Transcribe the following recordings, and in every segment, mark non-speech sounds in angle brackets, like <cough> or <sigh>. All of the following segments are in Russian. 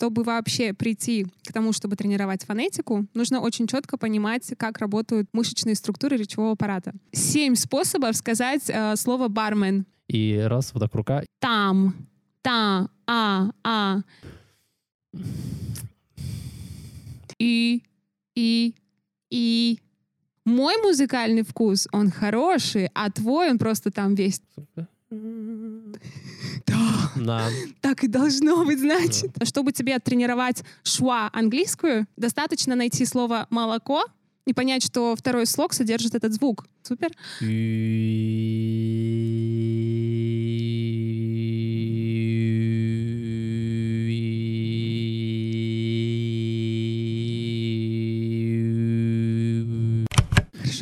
чтобы вообще прийти к тому, чтобы тренировать фонетику, нужно очень четко понимать, как работают мышечные структуры речевого аппарата. Семь способов сказать э, слово бармен. И раз, вот так рука. Там, та, а, а. И, и, и. Мой музыкальный вкус, он хороший, а твой, он просто там весь... Да, Да. так и должно быть, значит. Чтобы тебе тренировать шва английскую, достаточно найти слово «молоко» и понять, что второй слог содержит этот звук. Супер.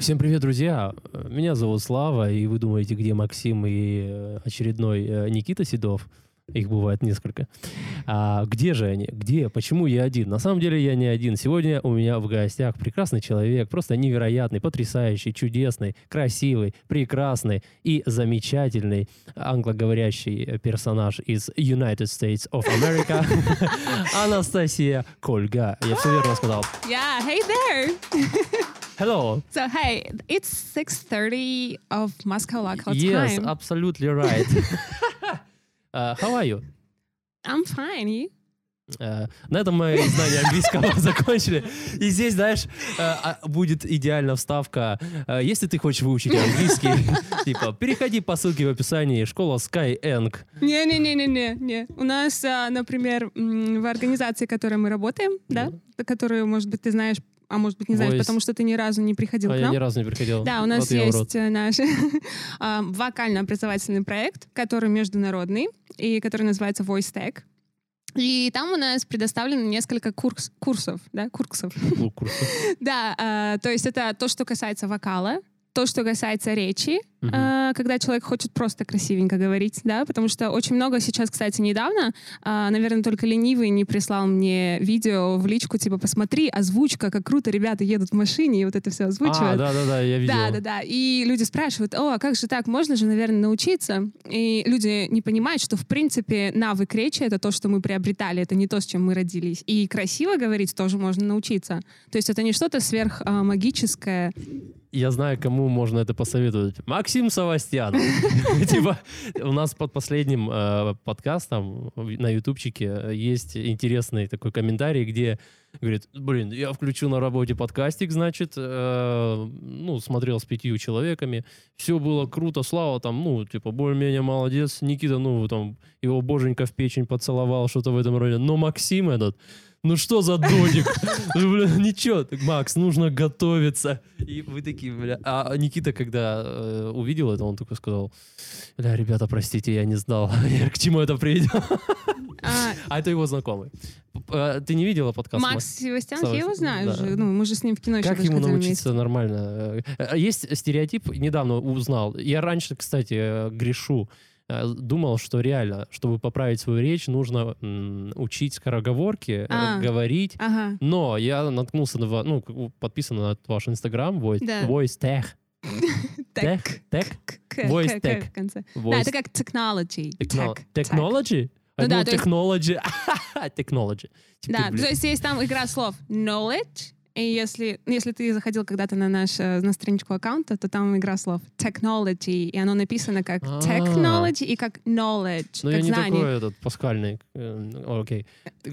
Всем привет, друзья! Меня зовут Слава, и вы думаете, где Максим и э, очередной э, Никита Седов? Их бывает несколько. А где же они? Где? Почему я один? На самом деле я не один. Сегодня у меня в гостях прекрасный человек, просто невероятный, потрясающий, чудесный, красивый, прекрасный и замечательный англоговорящий персонаж из United States of America <laughs> Анастасия Кольга. Я все верно сказал. Yeah, hey there. <laughs> Hello. So hey, it's 6:30 of Moscow local Yes, time. absolutely right. <laughs> Uh, how are you? I'm fine. You? Э, На этом мы знание английского <laughs> закончили. И здесь, знаешь, а, будет идеальная вставка. Э, Если ты хочешь выучить английский, <laughs> типа, переходи по ссылке в описании. Школа Skyeng. Не-не-не-не-не. не. У нас, а, например, в организации, в которой мы работаем, да, которую, может быть, ты знаешь, а может быть, не знаешь, Voice. потому что ты ни разу не приходил А к я нам. ни разу не приходил. Да, у нас Вот я есть э, наш <laughs> а, вокально-образовательный проект, который международный и который называется Voice Tech. И там у нас предоставлено несколько курс, курсов, да, курсов. Ну, курсы. <laughs> Да, а, то есть это то, что касается вокала, то, что касается речи, Мгм. а, когда человек хочет просто красивенько говорить, да, потому что очень много сейчас, кстати, недавно, а, наверное, только ленивый не прислал мне видео в личку, типа, посмотри, озвучка, как круто ребята едут в машине и вот это все А, озвучивают. да-да-да, я видел. Да, да, да. И люди спрашивают, о, а как же так, можно же, наверное, научиться? И люди не понимают, что, в принципе, навык речи — это то, что мы приобретали, это не то, с чем мы родились. И красиво говорить тоже можно научиться. То есть это не что-то сверхмагическое. Я знаю, кому можно это посоветовать. Максим Савастьян. <laughs> Типа, у нас под последним э, подкастом на ютубчике э, есть интересный такой комментарий, где говорит, блин, я включу на работе подкастик, значит, э, ну, смотрел с пятью человеками, все было круто, Слава там, ну, типа, более-менее молодец, Никита, ну, там, его боженька в печень поцеловал, что-то в этом роде, но Максим этот, ну что за додик? Ну, бля, ничего, так, Макс, нужно готовиться. И вы такие, бля. А Никита, когда э, увидел это, он такой сказал, бля, ребята, простите, я не знал, <laughs> к чему это приведет. А, А это его знакомый. Э, Ты не видела подкаст? Макс Севастьян, я его знаю Да. же. Ну, мы же с ним в кино Как ему научиться нормально? Э, э, Есть стереотип, недавно узнал. Я раньше, кстати, э, грешу. Э, Думал, что реально, чтобы поправить свою речь, нужно м, учить скороговорки, А. говорить. Ага. Но я наткнулся на, ну, подписан на ваш инстаграм, Voice, Да. voice Tech. <laughs> Tech? К- Voice tech. Да, это как technology. techno- Tech, tech. Technology? Ну да, technology. <laughs> Technology. Да, то есть есть там игра слов knowledge, и если, ну, если ты заходил когда-то на наш э, на страничку аккаунта, то там игра слов technology, и оно написано как А. technology и как knowledge, Ну, как я не такой этот паскальный. э, Окей.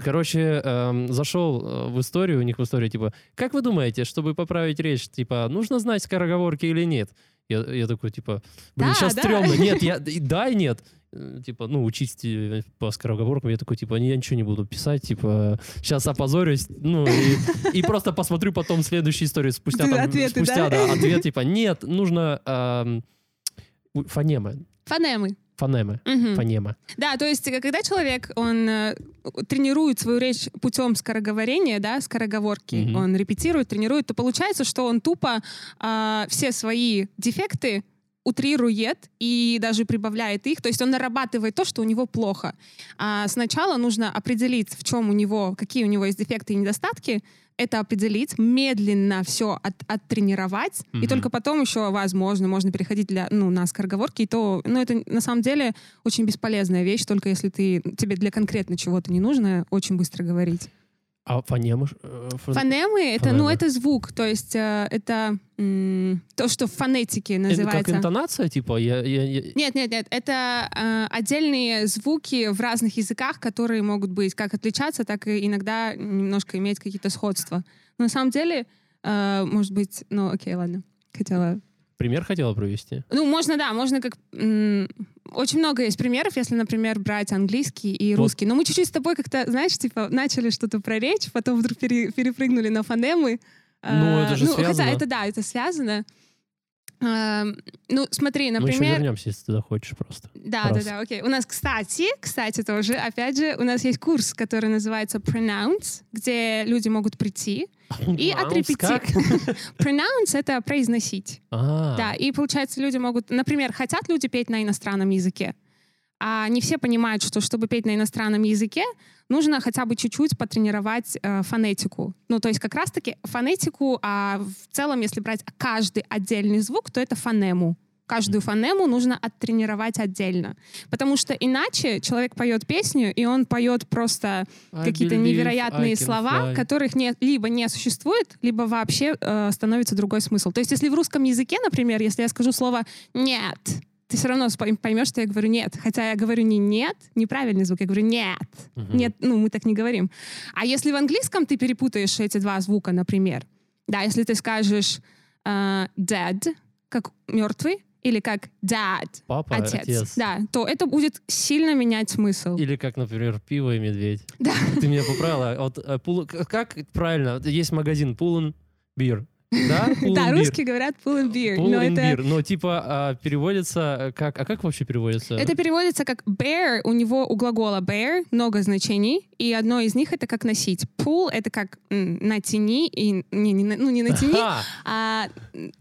Короче, эм, зашел э, в историю, у них в истории, типа, как вы думаете, чтобы поправить речь, типа, нужно знать скороговорки или нет? Я, я такой, типа, блин, Да, сейчас да. стрёмно. Нет, <laughs> я, да и нет. Э, Типа, ну, учить э, по скороговоркам. Я такой, типа, я ничего не буду писать, типа, сейчас опозорюсь, ну, и, и просто посмотрю потом следующую историю спустя, Ты там, ответы, спустя, да? да, ответ, типа, нет, нужно у- фонемы, Фонемы. фонемы, Мгм. фонема. Да, то есть э, когда человек, он э, тренирует свою речь путем скороговорения, да, скороговорки, Мгм. он репетирует, тренирует, то получается, что он тупо а, все свои дефекты утрирует и даже прибавляет их, то есть он нарабатывает то, что у него плохо. А сначала нужно определить, в чем у него, какие у него есть дефекты и недостатки, это определить, медленно все от, оттренировать, mm-hmm. и только потом еще, возможно, можно переходить для, ну, на скороговорки, и то, ну, это на самом деле очень бесполезная вещь, только если ты, тебе для конкретно чего-то не нужно очень быстро говорить. А фонемы? Э, фон... Фонемы это, фонемы. ну, это звук, то есть э, это м, то, что в фонетике называется. Это как интонация, типа? Я, я, я... Нет, нет, нет. Это э, отдельные звуки в разных языках, которые могут быть как отличаться, так и иногда немножко иметь какие-то сходства. Но на самом деле, э, может быть, ну, окей, ладно. Хотела Пример хотела провести? Ну, можно, да, можно как... Очень много есть примеров, если, например, брать английский и вот. русский. Но мы чуть-чуть с тобой как-то, знаешь, типа, начали что-то про речь, потом вдруг пере, перепрыгнули на фонемы. Ну, это же ну, связано. Хотя это, да, это связано. Ну, смотри, например... Мы еще вернемся, если ты захочешь просто. Да, Раз. да, да, окей. У нас, кстати, кстати тоже, опять же, у нас есть курс, который называется Pronounce, где люди могут прийти и отрепетировать. <laughs> Pronounce — это произносить. А. Да, и получается, люди могут... Например, хотят люди петь на иностранном языке, а не все понимают, что чтобы петь на иностранном языке, нужно хотя бы чуть-чуть потренировать э, фонетику. Ну, то есть как раз-таки фонетику, а в целом, если брать каждый отдельный звук, то это фонему. Каждую фонему нужно оттренировать отдельно. Потому что иначе человек поет песню, и он поет просто какие-то невероятные слова, fly. которых не, либо не существует, либо вообще э, становится другой смысл. То есть если в русском языке, например, если я скажу слово «нет», ты все равно поймешь, что я говорю нет. Хотя я говорю не нет, неправильный звук, я говорю нет. Угу. Нет, ну мы так не говорим. А если в английском ты перепутаешь эти два звука, например, да, если ты скажешь uh, dead, как мертвый, или как dad, Папа, отец, отец, да, то это будет сильно менять смысл. Или как, например, пиво и медведь. Да. Ты меня поправила. Вот, э. Как правильно? Есть магазин Pull Beer. Да, <laughs> да русские говорят pull and beer. Pull но это... Но типа а, переводится э, как... А как вообще переводится? Это переводится как bear. У него у глагола bear много значений, и одно из них это как носить. Pull — это как натяни, и... Не, не, ну, не натяни, а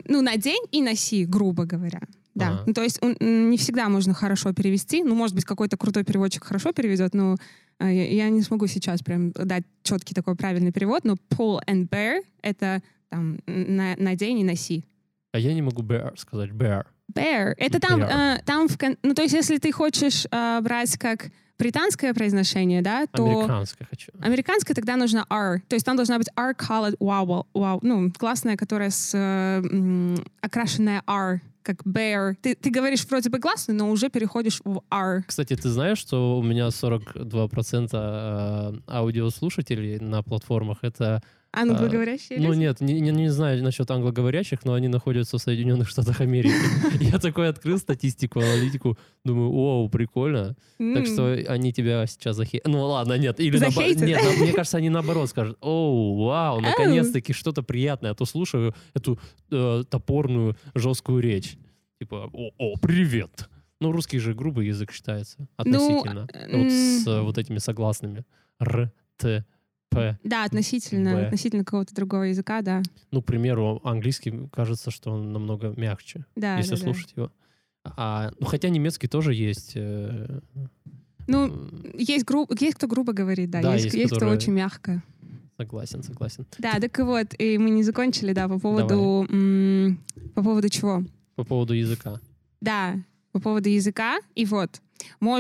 ну, надень и носи, грубо говоря. Да, ага. ну, то есть он, не всегда можно хорошо перевести. Ну, может быть, какой-то крутой переводчик хорошо переведет, но э, я, я не смогу сейчас прям дать четкий такой правильный перевод. Но pull and bear — это там, на, надень и носи. А я не могу bear сказать, bear. Bear. Это там, bear. Э, там в, ну, то есть если ты хочешь э, брать как британское произношение, да, то... Американское хочу. Американское тогда нужно R. То есть там должна быть R colored wow, wow, ну, классная, которая с э, окрашенная R как bear. Ты, ты говоришь вроде бы гласный, но уже переходишь в R. Кстати, ты знаешь, что у меня 42% э, аудиослушателей на платформах — это Англоговорящие? А, ну нет, не, не, не знаю насчет англоговорящих, но они находятся в Соединенных Штатах Америки. <laughs> Я такой открыл статистику, аналитику, думаю, о, прикольно. Так что они тебя сейчас захейтят. Ну ладно, нет. Или Нет, мне <laughs> кажется, они наоборот скажут, о, вау, наконец-таки что-то приятное. А то слушаю эту э, топорную, жесткую речь. Типа, о, о, привет. Ну, русский же грубый язык считается ну, относительно. Ну, вот с вот этими согласными. Р, Т, П. Да, относительно, Б. относительно какого-то другого языка, да. Ну, к примеру, английский кажется, что он намного мягче, да, если да, слушать да. его. А, ну, хотя немецкий тоже есть. Э, ну, есть, гру... есть кто грубо говорит, да, да есть, есть, есть которые... кто очень мягко. Согласен, согласен. Да, так и вот, и мы не закончили, да, по поводу... М- по поводу чего? По поводу языка. Да, по поводу языка. И вот,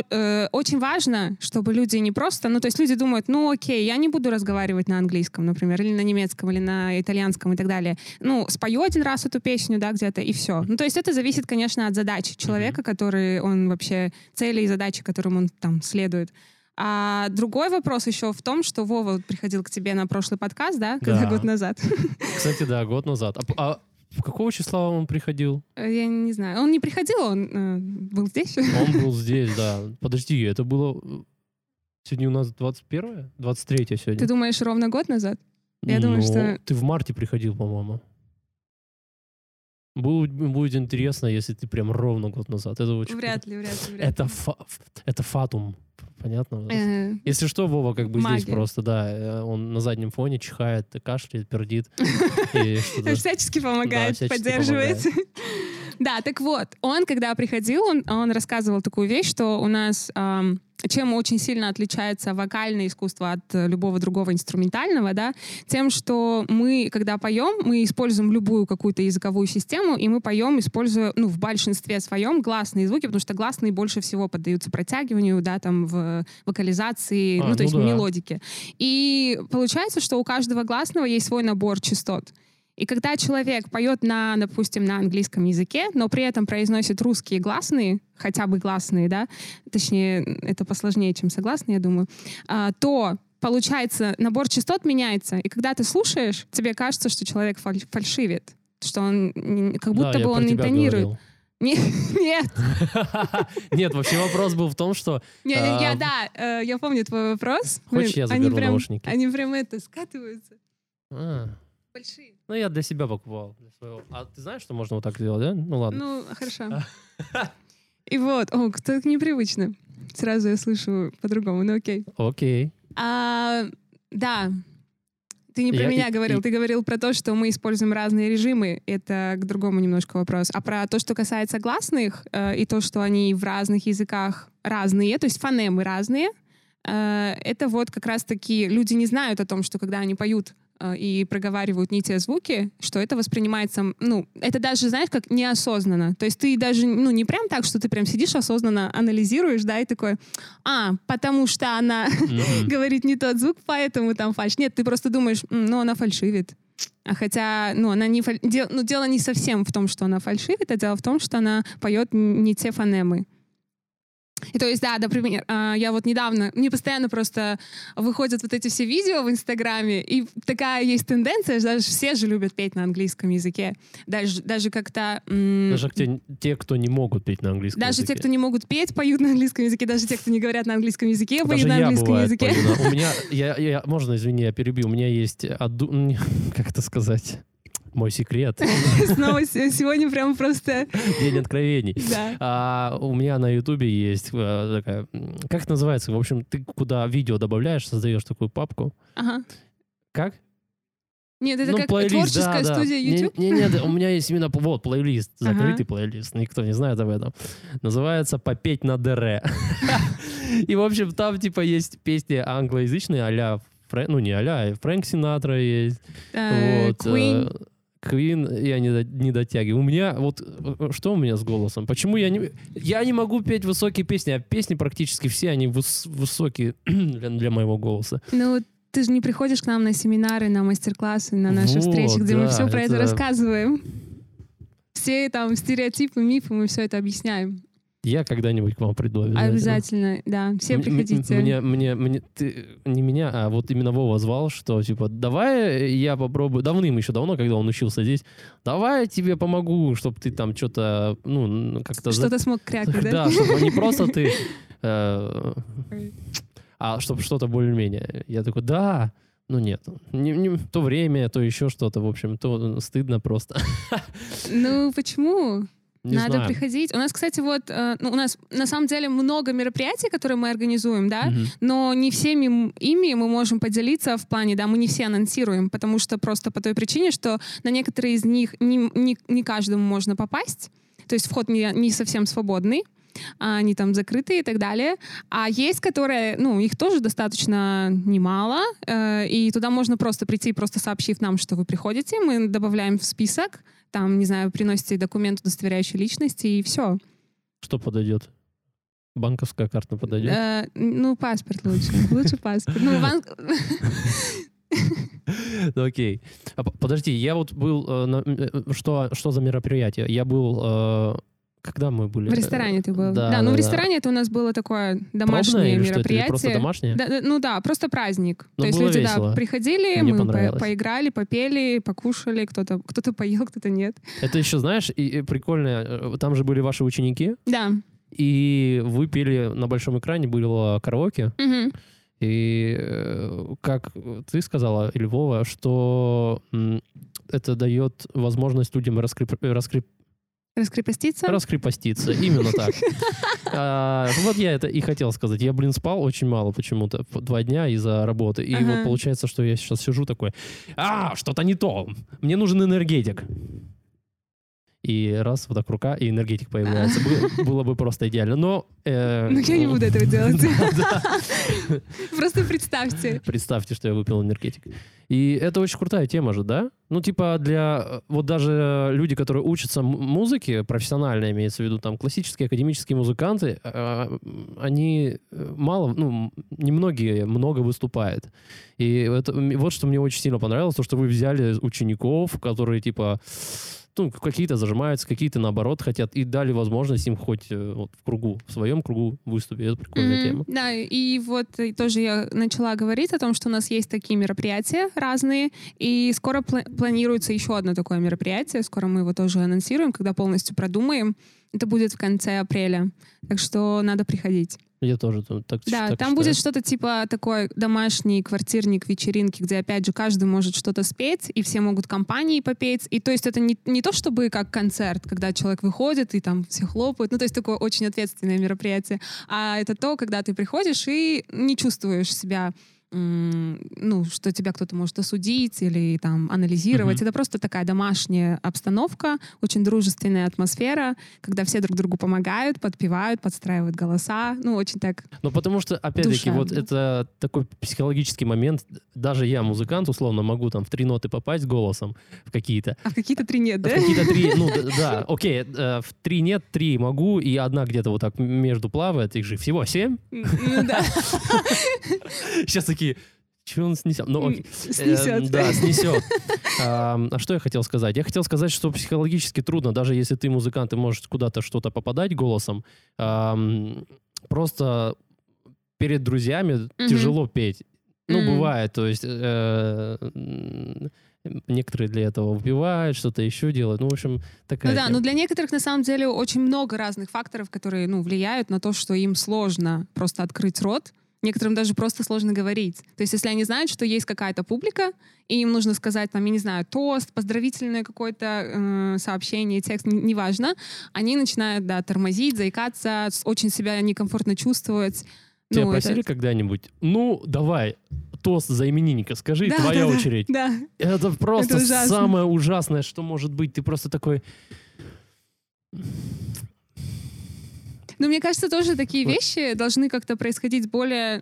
Э, очень важно, чтобы люди не просто, ну то есть люди думают, ну окей, я не буду разговаривать на английском, например, или на немецком, или на итальянском и так далее. Ну, спою один раз эту песню, да, где-то, и все. Ну то есть это зависит, конечно, от задачи человека, который он вообще, цели и задачи, которым он там следует. А другой вопрос еще в том, что Вова приходил к тебе на прошлый подкаст, да, когда да. год назад. Кстати, да, год назад. А, а Какого числа он приходил? Э, я не знаю. Он не приходил, он э, был здесь. Он был <laughs> здесь, да. Подожди, это было... Э, сегодня у нас 21 23 сегодня. Ты думаешь, ровно год назад? Я ну, думаю, что... Ты в марте приходил, по-моему. Будет, будет интересно, если ты прям ровно год назад. Это очень вряд ли, вряд ли. Вряд это, ли. Фа... это фатум. Понятно? Э, Если что, Вова как бы Магия. здесь просто, да, э, он на заднем фоне чихает, кашляет, пердит. <laughs> Всячески помогает, поддерживает. Да, так вот, он, когда приходил, он, он рассказывал такую вещь, что у нас ам, чем очень сильно отличается вокальное искусство от э, любого другого инструментального, да, тем, что мы, когда поем, мы используем любую какую-то языковую систему, и мы поем, используя, ну, в большинстве своем гласные звуки, потому что гласные больше всего поддаются протягиванию, да, там, в вокализации, А, ну, то ну есть да. мелодике. И получается, что у каждого гласного есть свой набор частот. И когда человек поет на, допустим, на английском языке, но при этом произносит русские гласные, хотя бы гласные, да, точнее, это посложнее, чем согласные, я думаю, а, то получается, набор частот меняется. И когда ты слушаешь, тебе кажется, что человек фаль- фальшивит, что он как будто Да, я бы он интонирует. говорил. Не- <laughs> Нет, <laughs> Нет, вообще вопрос был в том, что не, А, я, да, э, я помню твой вопрос. Хочешь, я заберу наушники? Они прям это скатываются. А, Большие. ну я для себя покупал. для своего. А ты знаешь, что можно вот так сделать, да? Ну ладно. Ну, хорошо. <laughs> И вот, о, как непривычно. Сразу я слышу по-другому, ну окей. Окей. А, да, ты не про Я- меня и- говорил, и- ты говорил про то, что мы используем разные режимы. Это к другому немножко вопрос. А про то, что касается гласных, э, и то, что они в разных языках разные, то есть фонемы разные, э, это вот как раз-таки люди не знают о том, что когда они поют и проговаривают не те звуки, что это воспринимается, ну, это даже, знаешь, как неосознанно. То есть ты даже, ну, не прям так, что ты прям сидишь осознанно, анализируешь, да, и такой, а, потому что она <laughs> говорит не тот звук, поэтому там фальш. Нет, ты просто думаешь, «М, ну, она фальшивит. А хотя, ну, она не фаль- дел- ну, дело не совсем в том, что она фальшивит, а дело в том, что она поет не те фонемы. И то есть, да, например, а, я вот недавно, мне постоянно просто выходят вот эти все видео в Инстаграме, и такая есть тенденция, даже все же любят петь на английском языке. Даже, даже как-то... Даже те, те, кто не могут петь на английском даже языке. те, кто не могут петь, поют на английском языке, даже те, кто не говорят на английском языке, Даже поют на английском бывает, языке. пою на- <laughs> У меня, я, я- можно, извини, я перебью. У меня есть, <laughs> как это сказать, мой секрет, <laughs> Снова сегодня прям просто... день откровений. Да. А у меня на Ютубе есть э, такая, как это называется? В общем, ты куда видео добавляешь, создаешь такую папку. Ага. Как? Нет, это Ну, как плейлист, творческая да, студия YouTube? Не, не, да, у меня есть именно вот плейлист, Ага. закрытый плейлист, никто не знает об этом. Называется «Попеть на ДР». <laughs> И, в общем, там, типа, есть песни англоязычные, а-ля, ну, не а-ля, а Фрэнк Синатра есть. Э, Queen. Queen я не, не дотягиваю. У меня вот э, что у меня с голосом? Почему я не я не могу петь высокие песни, а песни практически все они выс- высокие <clears throat> для, для моего голоса. Ну, ты же не приходишь к нам на семинары, на мастер-классы, на наши Вот, встречи, где мы да, все про это это- рассказываем. Все там стереотипы, мифы, мы все это объясняем. Я когда-нибудь к вам приду обязательно. Обязательно, да. Все М- м- приходите. Мне, мне, мне, ты, не меня, а вот именно Вова звал, что типа, давай я попробую, давным еще давно, когда он учился здесь, давай я тебе помогу, чтобы ты там что-то, ну, как-то... за- Что-то смог крякнуть, да? <laughs> Да, чтобы не просто ты, <laughs> э, а чтобы что-то более-менее. Я такой, да, ну нет, не, не- то время, то еще что-то, в общем, то стыдно просто. Ну, почему? Не Надо знаю. приходить. У нас, кстати, вот, э, ну, у нас на самом деле много мероприятий, которые мы организуем, да, Мгм. но не всеми ими мы можем поделиться в плане, да, мы не все анонсируем, потому что просто по той причине, что на некоторые из них не, не, не каждому можно попасть, то есть вход не, не совсем свободный, они там закрытые и так далее. А есть, которые, ну, их тоже достаточно немало, э, и туда можно просто прийти, просто сообщив нам, что вы приходите, мы добавляем в список, там, не знаю, приносите документ, удостоверяющий личность, и все. Что подойдет? Банковская карта подойдет? Э, ну, паспорт лучше. Лучше паспорт. Ну, банк... Ну, окей. А, подожди, я вот был... э, э, что, что за мероприятие? Я был... э, когда мы были? В ресторане ты был. Да, Да, ну да, в ресторане это у нас было такое Пробное домашнее? Или мероприятие. просто домашнее? Да, ну да, просто праздник. Ну, То есть люди, весело. да, приходили, Мне мы по- поиграли, попели, покушали, кто-то кто поел, кто-то нет. Это еще, знаешь, и, и прикольно, э, там же были ваши ученики, Да. и вы пели на большом экране, было караоке, Мгм. и э, как ты сказала, или Вова, что это дает возможность людям раскреп... раскреп- Раскрепоститься? раскрепоститься. Именно так. <laughs> А, Вот я это и хотел сказать. Я, блин, спал очень мало почему-то. Два дня из-за работы. И вот получается, что я сейчас сижу такой, а, что-то не то. Мне нужен энергетик. И раз, вот так рука, и энергетик появляется. Бы- Было бы просто идеально. Но... э, Ну, я не буду этого делать. <laughs> Просто представьте. Представьте, что я выпил энергетик. И это очень крутая тема же, да? Ну, типа для... э, Вот даже люди, которые учатся музыке, профессионально имеется в виду, там, классические, академические музыканты, э, они мало, ну, немногие много выступают. И это, вот что мне очень сильно понравилось, то, что вы взяли учеников, которые, типа, ну, какие-то зажимаются, какие-то, наоборот, хотят, и дали возможность им хоть э, вот, в кругу, в своем кругу выступить. Это прикольная Мгм. тема. Да, и вот и тоже я начала говорить о том, что у нас есть такие мероприятия разные, и скоро пла- планируется еще одно такое мероприятие, скоро мы его тоже анонсируем, когда полностью продумаем. Это будет в конце апреля, так что надо приходить. Я тоже там так Да, так там считаю. будет что-то типа такой домашний квартирник, вечеринки, где, опять же, каждый может что-то спеть, и все могут компании попеть. И то есть это не, не то, чтобы как концерт, когда человек выходит, и там все хлопают. Ну, то есть такое очень ответственное мероприятие. А это то, когда ты приходишь и не чувствуешь себя ну, что тебя кто-то может осудить или там анализировать. Мгм. Это просто такая домашняя обстановка, очень дружественная атмосфера, когда все друг другу помогают, подпевают, подстраивают голоса. Ну, очень так Ну, потому что, опять-таки, вот Душевно. это такой психологический момент. Даже я, музыкант, условно, могу там в три ноты попасть голосом в какие-то. А в какие-то три нет, В да? какие-то три, ну, <laughs> да, окей, э, в три нет, три могу, и одна где-то вот так между плавает, их же всего семь. Ну да, <laughs> Сейчас такие, что он снесет? Ну, окей. снесет. Эм, Да, снесет. <laughs> Ам, А что я хотел сказать? Я хотел сказать, что психологически трудно, даже если ты музыкант и можешь куда-то что-то попадать голосом, ам, просто перед друзьями Мгм. тяжело петь. Ну, бывает, то есть э, некоторые для этого выпивают, что-то еще делают. Ну, в общем, такая Ну да, тема. но для некоторых на самом деле очень много разных факторов, которые ну, влияют на то, что им сложно просто открыть рот. Некоторым даже просто сложно говорить. То есть, если они знают, что есть какая-то публика, и им нужно сказать, там, я не знаю, тост, поздравительное какое-то э, сообщение, текст, неважно, они начинают, да, тормозить, заикаться, очень себя некомфортно чувствовать. Тебя Ну, это- просили когда-нибудь? Ну, давай, тост за именинника, скажи, Да, твоя да, очередь. Да, Это просто Это ужасно. самое ужасное, что может быть. Ты просто такой... Но мне кажется, тоже такие вещи должны как-то происходить более,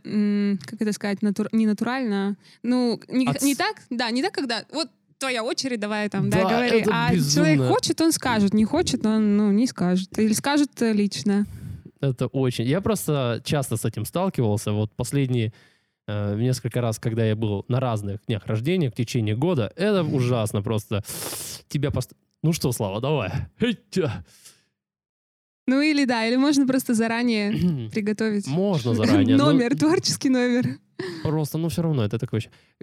как это сказать, натур- не натурально. Ну, не, От- не так, да, не так, когда вот твоя очередь, давай там, да, Да, говори. А безумно. человек хочет, он скажет, не хочет, он, ну, не скажет. Или скажет э, лично. Это очень... Я просто часто с этим сталкивался. Вот последние э, несколько раз, когда я был на разных днях рождения в течение года, это ужасно просто. Тебя пост... Ну что, Слава, давай. Ну, или да, или можно просто заранее <clears throat> приготовить. Можно заранее. но Номер, творческий номер. Просто, ну все равно, это такое...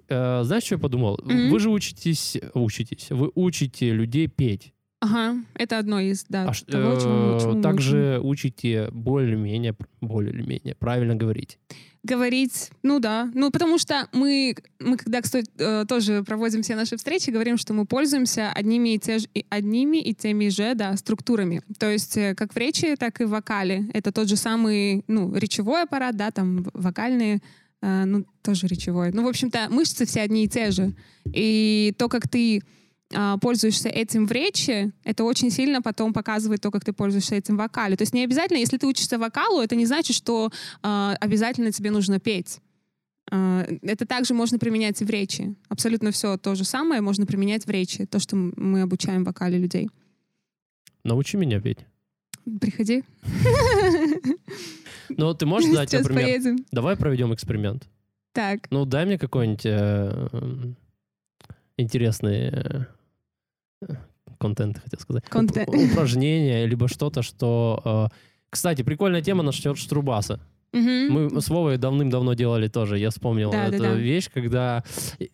Э, знаешь, что я подумал? Мгм. Вы же учитесь, учитесь, вы учите людей петь. Ага, это одно из, да, А того, чему э, чему учим. также учите более-менее, более-менее правильно говорить. Говорить, ну да, ну потому что мы, мы когда, кстати, э, тоже проводим все наши встречи, говорим, что мы пользуемся одними и, те же, одними и теми же, да, структурами. То есть э, как в речи, так и в вокале. Это тот же самый, ну, речевой аппарат, да, там вокальные, э, ну, тоже речевой. Ну, в общем-то, мышцы все одни и те же. И то, как ты пользуешься этим в речи, это очень сильно потом показывает то, как ты пользуешься этим в вокале. То есть не обязательно, если ты учишься вокалу, это не значит, что а, обязательно тебе нужно петь. А, это также можно применять и в речи. Абсолютно все то же самое можно применять в речи, то, что мы обучаем в вокале людей. Научи меня петь. Приходи. <laughs> Ну, ты можешь дать, например... поедем. Давай проведем эксперимент. Так. Ну, дай мне какой-нибудь э, интересный э, э, контент, хотел сказать. Контент. Уп- Упражнение, либо что-то, что... э, Кстати, прикольная тема насчет штрубаса. Мгм. Мы с Вовой давным-давно делали тоже, я вспомнил Да, да, эту да. вещь, когда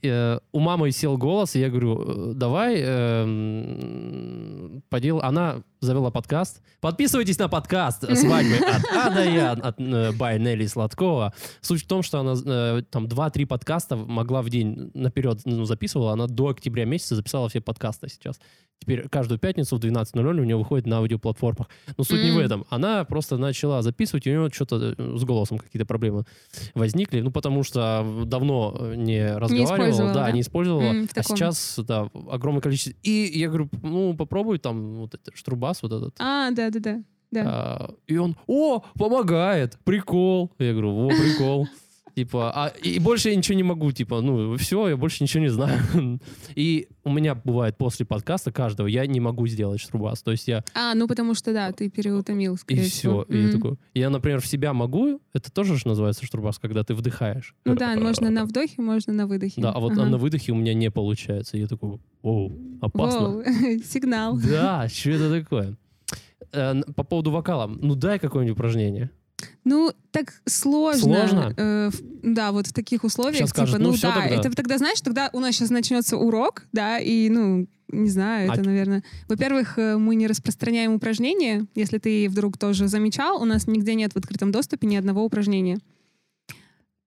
э, у мамы сел голос, и я говорю, э, давай э, м, подел... Она завела подкаст. Подписывайтесь на подкаст «Свадьбы от А до Я» от э, by Нелли Сладкова. Суть в том, что она э, там 2-3 подкаста могла в день наперед ну, записывала. Она до октября месяца записала все подкасты сейчас. Теперь каждую пятницу в 12.00 у нее выходит на аудиоплатформах. Но суть не в этом. Она просто начала записывать, и у нее что-то э, с голосом какие-то проблемы возникли. Ну, потому что давно э, не разговаривала, использовала, да, да? не использовала. В а сейчас, да, огромное количество. И я говорю, ну, попробуй там вот этот штрубас вот этот. А, да-да-да. Да. А, и он, о, помогает, прикол. Я говорю, о, прикол. Типа, а, и больше я ничего не могу, типа, ну, все, я больше ничего не знаю. <laughs> И у меня бывает после подкаста каждого, я не могу сделать штрубас. То есть я, А, ну потому что да, ты переутомил, и все. И я такой, я, например, в себя могу, это тоже же называется штрубас, когда ты вдыхаешь. Ну да, можно на вдохе, можно на выдохе. Да, а вот на выдохе у меня не получается. Я такой, оу, опасно. <laughs> Сигнал. Да, что это такое? Э, По поводу вокала, ну дай какое-нибудь упражнение. Ну, так сложно. Сложно? э, да, вот в таких условиях. Скажут, типа, ну ну, всё да, тогда. это тогда, знаешь, тогда у нас сейчас начнется урок, да, и, ну, не знаю, А- это, наверное... Во-первых, э, мы не распространяем упражнения. Если ты вдруг тоже замечал, у нас нигде нет в открытом доступе ни одного упражнения.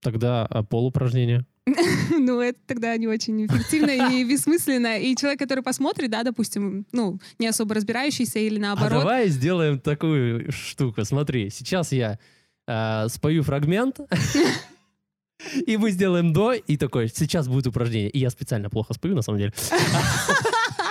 Тогда а, полупражнение. <laughs> Ну, это тогда не очень эффективно и бессмысленно. И человек, который посмотрит, да, допустим, ну, не особо разбирающийся или А наоборот, давай сделаем такую штуку. Смотри, сейчас я э, спою фрагмент, и мы сделаем до, и такой, сейчас будет упражнение. И я специально плохо спою, на самом деле.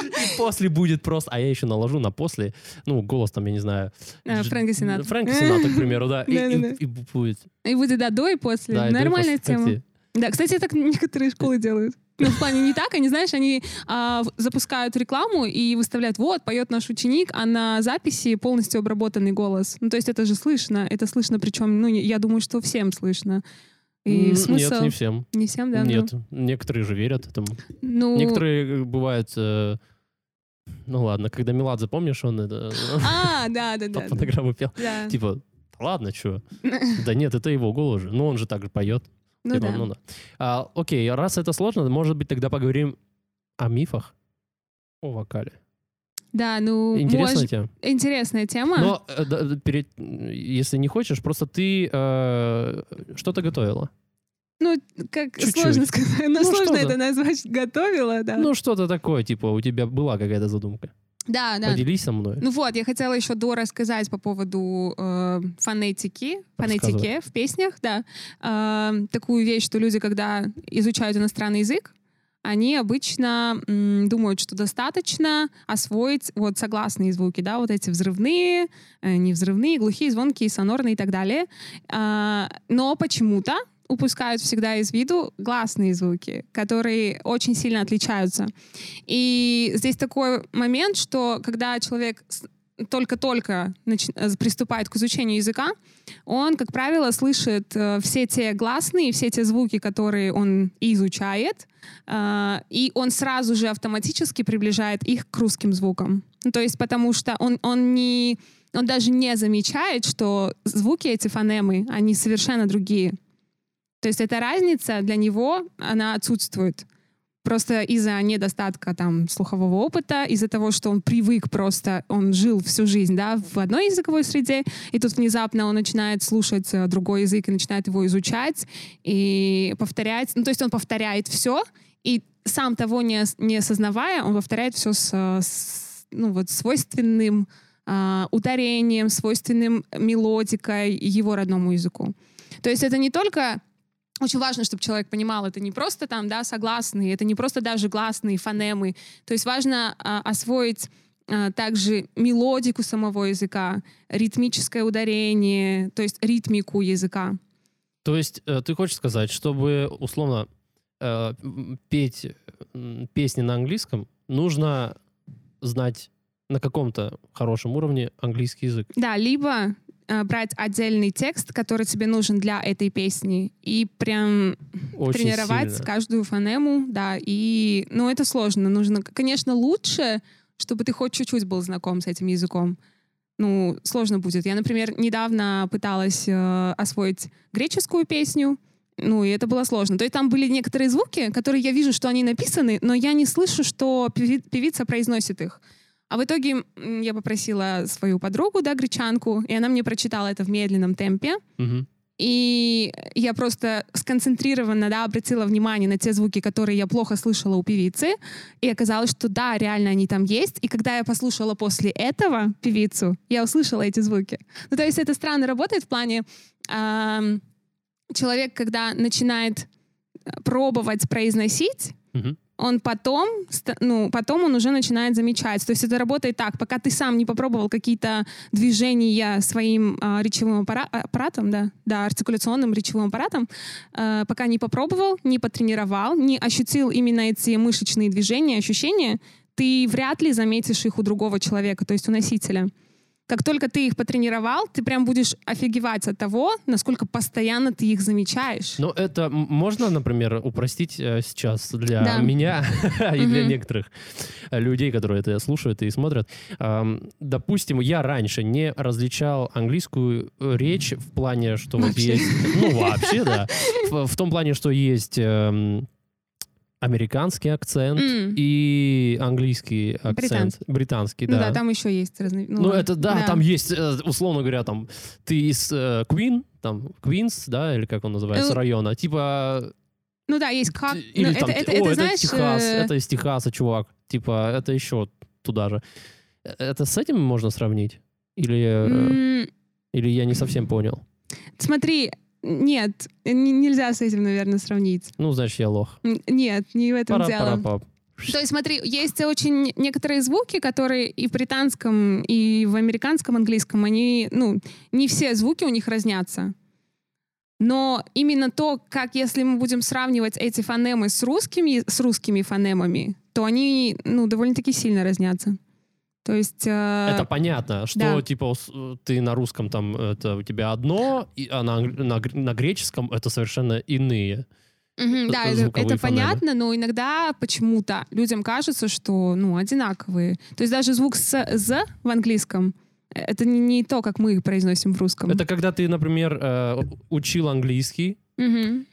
И после будет просто, а я еще наложу на после, ну, голос там, я не знаю. э, Фрэнка Синатра. Фрэнка Сината, к примеру, да. И- будет. И будет да, до и после. Нормальная тема. Да, кстати, так некоторые школы делают. Ну, в плане не так, они, знаешь, они а, запускают рекламу и выставляют, вот, поет наш ученик, а на записи полностью обработанный голос. Ну, то есть это же слышно, это слышно, причем, ну, я думаю, что всем слышно. И смысл... Нет, не всем. Не всем, да? ну, Нет, некоторые же верят этому. Ну, Некоторые э, бывают... э, ну ладно, когда Меладзе, помнишь, он это <laughs> А, да, да, да. фонограмму пел. Типа, «Да ладно, что? <laughs> Да нет, это его голос же. Ну, он же так же поет. Ну Типа, да. ну да. А, окей, раз это сложно, может быть, тогда поговорим о мифах, о вокале. Да, ну, Интересная может- тема. интересная тема. Но э, да, перед, если не хочешь, просто ты э, что-то готовила. Ну, как Чуть-чуть. сложно сказать. Ну, Ну, сложно что-то. это назвать. Готовила, да. Ну, что-то такое, типа, у тебя была какая-то задумка. Да, да. Поделись со мной. Ну вот, я хотела еще до рассказать по поводу э, фонетики, фонетики в песнях, да. Э, такую вещь, что люди, когда изучают иностранный язык, они обычно м, думают, что достаточно освоить вот согласные звуки, да, вот эти взрывные, э, невзрывные, глухие, звонкие, сонорные и так далее. А, но почему-то упускают всегда из виду гласные звуки, которые очень сильно отличаются. И здесь такой момент, что когда человек только-только нач- э, приступает к изучению языка, он, как правило, слышит э, все те гласные, все те звуки, которые он изучает, э, и он сразу же автоматически приближает их к русским звукам. Ну, то есть потому что он, он не... Он даже не замечает, что звуки эти фонемы, они совершенно другие. То есть эта разница для него, она отсутствует. Просто из-за недостатка там слухового опыта, из-за того, что он привык просто, он жил всю жизнь, да, в одной языковой среде, и тут внезапно он начинает слушать э, другой язык и начинает его изучать и повторять. Ну, то есть он повторяет все, и сам того не, не осознавая, он повторяет все с, э, с, ну, вот, свойственным а, ударением, свойственным мелодикой его родному языку. То есть это не только очень важно, чтобы человек понимал, это не просто там, да, согласные, это не просто даже гласные, фонемы. То есть важно а, освоить а, также мелодику самого языка, ритмическое ударение, то есть ритмику языка. То есть э, ты хочешь сказать, чтобы условно э, петь песни на английском, нужно знать на каком-то хорошем уровне английский язык. Да, либо брать отдельный текст, который тебе нужен для этой песни, и прям Очень тренировать сильно. каждую фонему, да, и, ну, это сложно, нужно, конечно, лучше, чтобы ты хоть чуть-чуть был знаком с этим языком. Ну, сложно будет. Я, например, недавно пыталась э, освоить греческую песню, ну, и это было сложно. То есть там были некоторые звуки, которые я вижу, что они написаны, но я не слышу, что певи- певица произносит их. А в итоге я попросила свою подругу, да, гречанку, и она мне прочитала это в медленном темпе. Мгм. И я просто сконцентрированно да, обратила внимание на те звуки, которые я плохо слышала у певицы. И оказалось, что да, реально они там есть. И когда я послушала после этого певицу, я услышала эти звуки. Ну, то есть это странно работает в плане... ам, человек, когда начинает э, пробовать произносить, Мгм. Он потом, ну, потом он уже начинает замечать. То есть это работает так, пока ты сам не попробовал какие-то движения своим а, речевым аппара- аппаратом, да, да, артикуляционным речевым аппаратом, э, пока не попробовал, не потренировал, не ощутил именно эти мышечные движения, ощущения, ты вряд ли заметишь их у другого человека, то есть у носителя. Как только ты их потренировал, ты прям будешь офигевать от того, насколько постоянно ты их замечаешь. Ну, это можно, например, упростить э, сейчас для Да. меня <laughs> и для некоторых э, людей, которые это слушают и смотрят. Допустим, я раньше не различал английскую э, речь в плане, что вот есть... Ну, вообще, да. В в том плане, что есть эм, американский акцент М. и английский акцент. Британский. Британский, Ну да, да. там еще есть разные. Ну, это да, там есть, э, условно говоря, там, ты из э, Queen, там, Queens, да, или как он называется, Ну, района, типа... Ну да, есть как. Или ну, там, это, это, о, это, это знаешь, Техас, э, это из Техаса, чувак. Типа, это еще туда же. Э, Это с этим можно сравнить? Или, э, м, или я не совсем понял? Смотри, нет, нельзя с этим, наверное, сравнить. Ну, значит, я лох. Нет, не в этом дело. Пара-пара-пап. То есть, смотри, есть очень некоторые звуки, которые и в британском, и в американском английском, они, ну, не все звуки у них разнятся. Но именно то, как если мы будем сравнивать эти фонемы с русскими, с русскими фонемами, то они, ну, довольно-таки сильно разнятся. То есть... э, Это понятно, что да. типа с- ты на русском там это у тебя одно, а на, на, на греческом это совершенно иные. Мгм, да, э, это, это понятно, но иногда почему-то людям кажется, что ну, одинаковые. То есть даже звук с «з» в английском э, это не, не то, как мы их произносим в русском. Это когда ты, например, э, учил английский,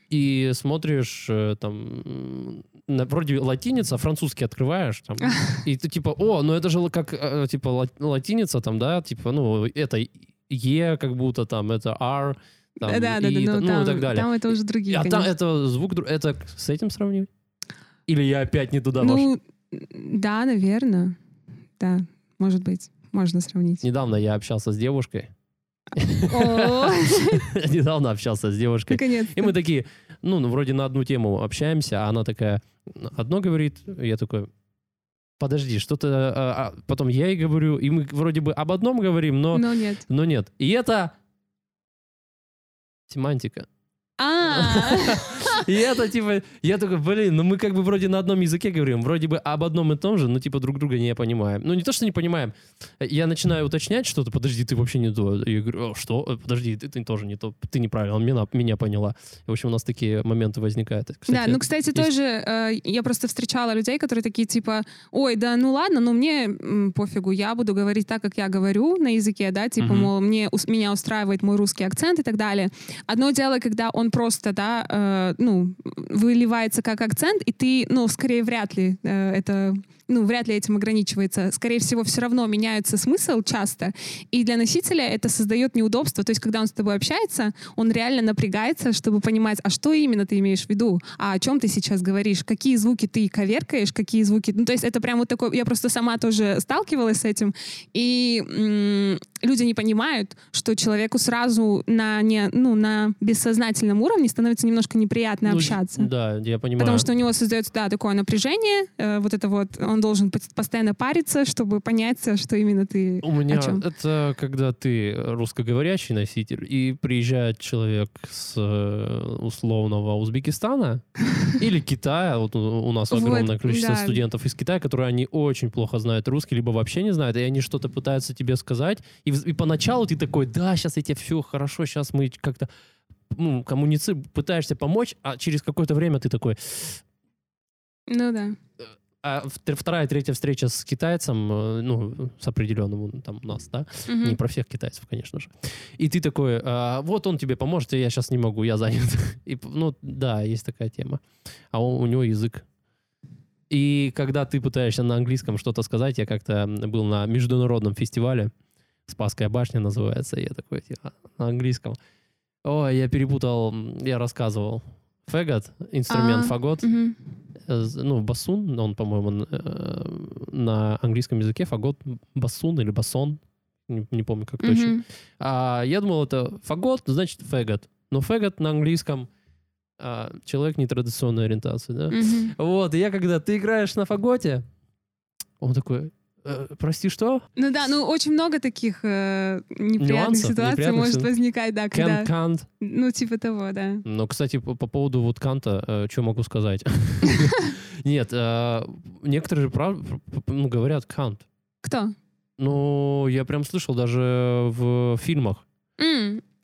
И смотришь э, там на, вроде латиница, французский открываешь там, <laughs> и ты типа, о, ну это же как э, типа ла- латиница там, да, типа, ну это е как будто там, это r, там, Да, да, да, и, да, ну, ну там, и так далее. там это уже другие, а там конечно. это звук, это с этим сравнивать? Или я опять не туда? Ну, да, наверное. Да, может быть. Можно сравнить. Недавно я общался с девушкой, <laughs> недавно общался с девушкой. И мы такие, ну, ну, вроде на одну тему общаемся, а она такая, одно говорит, я такой, подожди, что-то... а, а, потом я ей говорю, и мы вроде бы об одном говорим, но, Но нет. но нет. И это семантика. А, <laughs> И это типа, я такой, блин, ну мы как бы вроде на одном языке говорим, вроде бы об одном и том же, но типа друг друга не понимаем. Ну не то, что не понимаем, я начинаю уточнять что-то, подожди, ты вообще не то. Я говорю, «О, что? Э, Подожди, ты, ты тоже не то, ты неправильно, меня, меня поняла. И, в общем, у нас такие моменты возникают. Да, Кстати, ну, кстати, есть- тоже э, я просто встречала людей, которые такие типа, ой, да ну ладно, ну мне м, пофигу, я буду говорить так, как я говорю на языке, да, типа, Мгм. мол, мне, ус- меня устраивает мой русский акцент и так далее. Одно дело, когда он просто, да, э, ну, выливается как акцент, и ты, ну, скорее вряд ли э, это ну, вряд ли этим ограничивается. Скорее всего, все равно меняется смысл часто, и для носителя это создает неудобство. То есть, когда он с тобой общается, он реально напрягается, чтобы понимать, а что именно ты имеешь в виду, а о чем ты сейчас говоришь, какие звуки ты коверкаешь, какие звуки... Ну, то есть это прям вот такой... Я просто сама тоже сталкивалась с этим, и м, люди не понимают, что человеку сразу на, не, ну, на бессознательном уровне становится немножко неприятно Ну, общаться. Да, я понимаю. Потому что у него создается, да, такое напряжение, э, вот это вот, он должен пос- постоянно париться, чтобы понять, что именно ты... У меня это когда ты русскоговорящий носитель, и приезжает человек с э, условного Узбекистана <laughs> или Китая. Вот у, нас огромное количество студентов из Китая, которые они очень плохо знают русский, либо вообще не знают, и они что-то пытаются тебе сказать. И, и поначалу ты такой, да, сейчас я тебе все хорошо, сейчас мы как-то ну, коммуници, пытаешься помочь, а через какое-то время ты такой, Ну да. А вторая, третья встреча с китайцем, э, ну, с определенным там у нас, да, Мгм. не про всех китайцев, конечно же. И ты такой, «А, вот он тебе поможет, и я сейчас не могу, я занят. <laughs> И, ну, да, есть такая тема. А он- у него язык. И когда ты пытаешься на английском что-то сказать, я как-то был на международном фестивале, Спасская башня называется, и я такой, типа, на английском. Ой, я перепутал, я рассказывал. Фэгот, инструмент А, фагот, э, ну, басун, он, по-моему, э, на английском языке фагот басун или басон, не, не помню, как точно. Мгм. А я думал, это фагот, значит фэгот. Но фэгот на английском а, человек нетрадиционной ориентации, да? Мгм. Вот, и я когда ты играешь на фаготе, он такой, «Э, прости, что? Ну да, ну очень много таких э, неприятных Нюансов, ситуаций неприятных может ситуаций. возникать, да, Can, когда... can't. Ну, типа того, да. Но, кстати, по, по поводу вот канта, что могу сказать? <laughs> Нет, э, некоторые же прав- ну, говорят can't. Кто? Ну, я прям слышал даже в фильмах.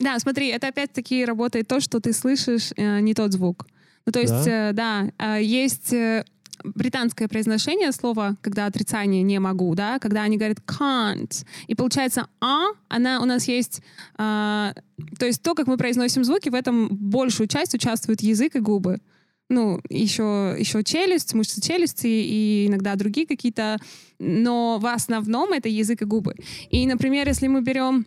Да, смотри, это опять-таки работает то, что ты слышишь э, не тот звук. Ну, то есть, э, да, э, есть э, британское произношение слова, когда отрицание не могу, да, когда они говорят can't. И получается а, она у нас есть, а, то есть то, как мы произносим звуки, в этом большую часть участвует язык и губы. Ну, еще, еще челюсть, мышцы челюсти и иногда другие какие-то, но в основном это язык и губы. И, например, если мы берем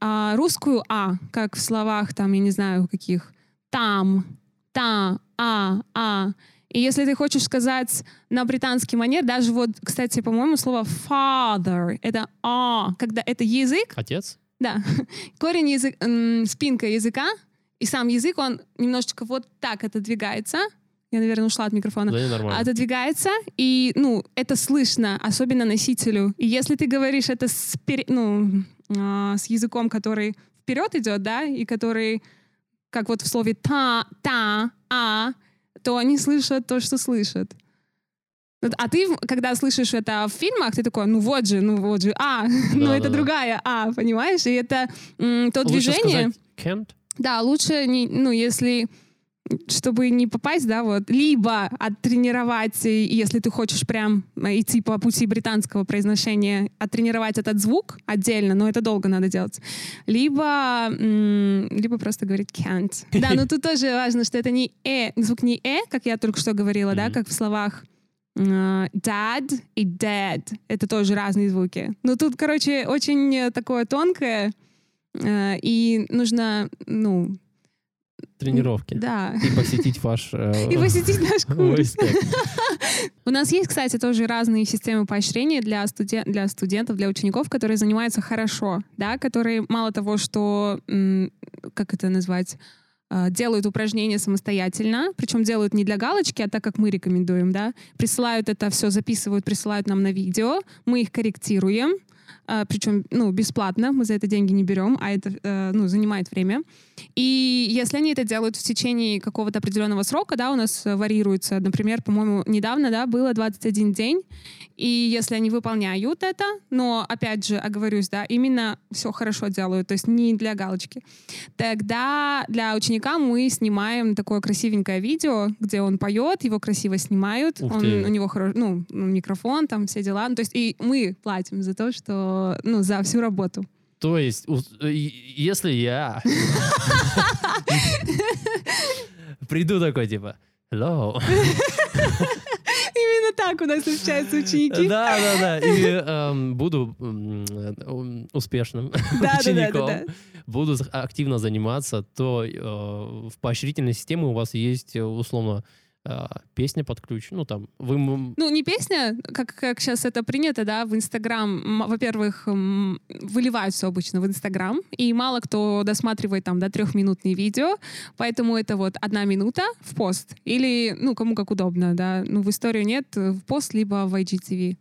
а, русскую «а», как в словах, там, я не знаю, каких, там, та, а, а. И если ты хочешь сказать на британский манер, даже вот, кстати, по-моему, слово father — это «а», когда это язык, Отец? да, <laughs> корень язык, спинка языка, и сам язык, он немножечко вот так отодвигается. Я, наверное, ушла от микрофона Да, нормально. отодвигается, и, ну, это слышно, особенно носителю. И если ты говоришь это с, пере- ну, а, с языком, который вперед идет, да, и который, как вот в слове та, та, а, то они слышат то, что слышат. А ты, когда слышишь это в фильмах, ты такой, ну вот же, ну вот же, а, <laughs> ну это Да-да-да. другая, а, понимаешь? И это м, то Лучше движение... сказать can't? Да, лучше, не, ну, если чтобы не попасть, да, вот, либо оттренировать, если ты хочешь прям э, идти по пути британского произношения, оттренировать этот звук отдельно, но это долго надо делать, либо, либо просто говорить can't. Да, но тут тоже важно, что это не э, звук не э, как я только что говорила, да, Мгм. как в словах э, dad и dead. Это тоже разные звуки. Но тут, короче, очень такое тонкое, э, и нужно, ну, Тренировки. да. И посетить ваш... э, <laughs> И посетить наш <laughs> курс. У нас есть, кстати, тоже разные системы поощрения для, студен- для студентов, для учеников, которые занимаются хорошо, да, которые мало того, что, как это назвать, э, делают упражнения самостоятельно, причем делают не для галочки, а так, как мы рекомендуем, да, присылают это все, записывают, присылают нам на видео, мы их корректируем, э, причем, ну, бесплатно, мы за это деньги не берем, а это, ну, занимает время. И если они это делают в течение какого-то определенного срока, да, у нас варьируется, например, по-моему, недавно, да, было 21 день, и если они выполняют это, но, опять же, оговорюсь, да, именно все хорошо делают, то есть не для галочки, тогда для ученика мы снимаем такое красивенькое видео, где он поет, его красиво снимают, он, у него хоро- ну, микрофон, там все дела, ну, то есть и мы платим за то, что, ну, за всю работу. То есть, если я <laughs> приду такой, типа, hello. Именно так у нас общаются ученики. Да, да, да. И эм, буду м, э, успешным Да, учеником. да, да. Буду активно заниматься, то э, в поощрительной системе у вас есть, э, условно, песня под ключ. Ну, там, вы... Ну, не песня, как, как сейчас это принято, да, в Инстаграм, во-первых, выливают все обычно в Инстаграм, и мало кто досматривает там, да, трехминутные видео, поэтому это вот одна минута в пост, или, ну, кому как удобно, да, ну, в историю нет, в пост, либо в IGTV.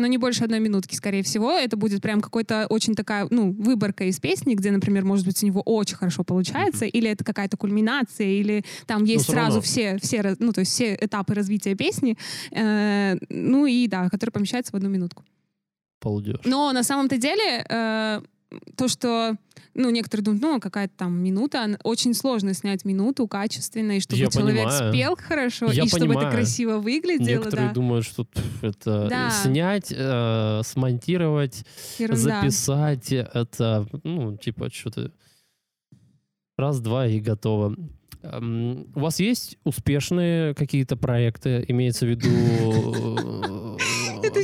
Но не больше одной минутки, скорее всего. Это будет прям какой-то очень такая, ну, выборка из песни, где, например, может быть, у него очень хорошо получается, или это какая-то кульминация, или там есть всё сразу равно. все, все, ну, то есть все этапы развития песни, Э, ну и да, который помещается в одну минутку. Полдеж. Но на самом-то деле э, то, что ну, некоторые думают, ну, какая-то там минута, очень сложно снять минуту качественно, и чтобы Я человек понимаю. спел хорошо, Я и чтобы это понимаю. красиво выглядело, Некоторые да. думают, что это Да. снять, э, смонтировать, Ерунда. записать, это, ну, типа, что-то раз-два и готово. Эм, У вас есть успешные какие-то проекты, имеется в виду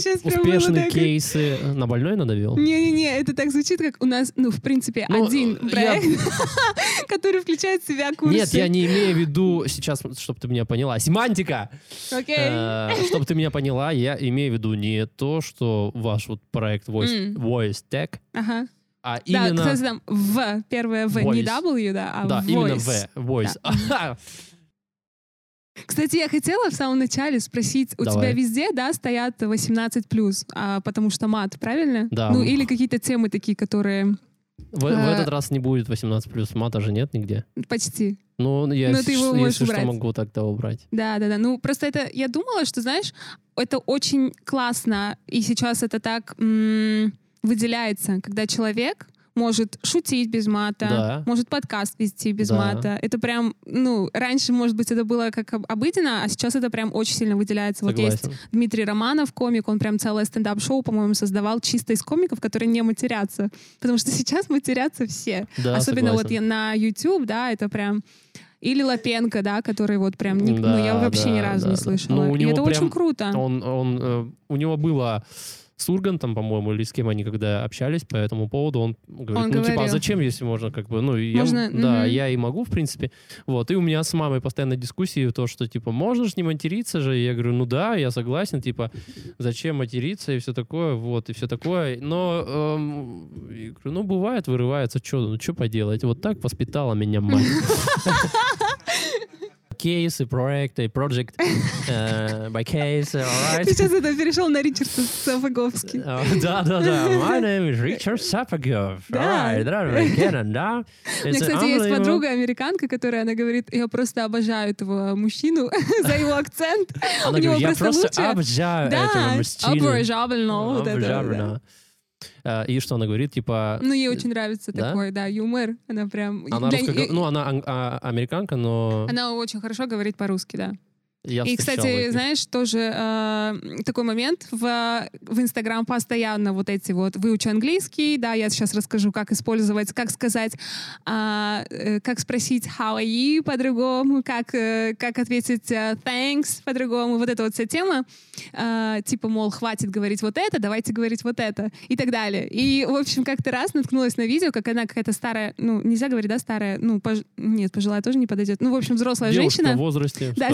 э, прям было успешные так. кейсы? На больной надавил? Не-не-не, это так звучит, как у нас, ну, в принципе, Ну, один я- проект, <laughs> который включает в себя курсы. Нет, я не имею в виду сейчас, чтобы ты меня поняла. Семантика! Окей. чтобы ты меня поняла, я имею в виду не то, что ваш вот проект Voice, М. Voice Tech, Ага. а Да, именно... кстати, там В, первое В, не Voice. W, да, а да, именно voice. V, Voice. Ага. <laughs> Кстати, я хотела в самом начале спросить, у Давай. тебя везде, да, стоят 18+, а, потому что мат, правильно? Да. Ну, или какие-то темы такие, которые В, в А. этот раз не будет 18 плюс, мата же нет нигде. почти. Ну, я, Но ты его если можешь что, убрать. могу тогда убрать. Да, да, да. Ну, просто это, я думала, что, знаешь, это очень классно, и сейчас это так м, выделяется, когда человек может шутить без мата, Да. может подкаст вести без Да. мата. Это прям, ну, раньше, может быть, это было как об- обыденно, а сейчас это прям очень сильно выделяется. Вот есть Согласен. Дмитрий Романов, комик, он прям целое стендап-шоу, по-моему, создавал чисто из комиков, которые не матерятся. Потому что <laughs> сейчас матерятся все. Да, Особенно вот согласен. я на YouTube, да, это прям... Или Лапенко, да, который вот прям... не- ну, я Да, вообще ни да, разу да, не да. слышала. Ну, И это прям- очень круто. Он, он, э, у него было с Ургантом, по-моему, или с кем они когда общались по этому поводу, он говорит, Он ну, типа, а говорил. зачем, если можно, как бы, ну, я, Можно, да, я и могу, в принципе, вот, и у меня с мамой постоянно дискуссии, то, что, типа, можно же не материться же, и я говорю, ну да, я согласен, типа, зачем материться? и все такое, вот, и все такое, но, эм, я говорю, ну, бывает, вырывается, что, ну, что поделать, вот так воспитала меня мать. <laughs> Кейсы, проекты, project <laughs> э, by case, alright. Сейчас это перешел на Ричарда Сафаговский. А, Да, да, да. My name is Richard Sapagov. Да. Alright, здравствуй, Кеннон, да. У меня, кстати, есть подруга американка, которая, она говорит, я просто обожаю этого мужчину <laughs> за его акцент. Она говорит, я просто обожаю этого мужчину. да. Обожаю, да. И что она говорит, типа... Ну, ей очень нравится Да? такой, да, юмор. Она прям... Она для- русского- Ну, она а, американка, но Она очень хорошо говорит по-русски, да. Я И, кстати, этих. знаешь, тоже э, такой момент в, в Инстаграм постоянно вот эти вот выучу английский, да, я сейчас расскажу, как использовать, как сказать, а, э, как спросить how are you по-другому, как, э, как ответить э, thanks по-другому, вот эта вот вся тема, э, типа, мол, хватит говорить вот это, давайте говорить вот это и так далее. И, в общем, как-то раз наткнулась на видео, как она какая-то старая, ну, нельзя говорить, да, старая, ну, пож- нет, пожилая тоже не подойдет, ну, в общем, взрослая Девушка женщина. в возрасте, Да.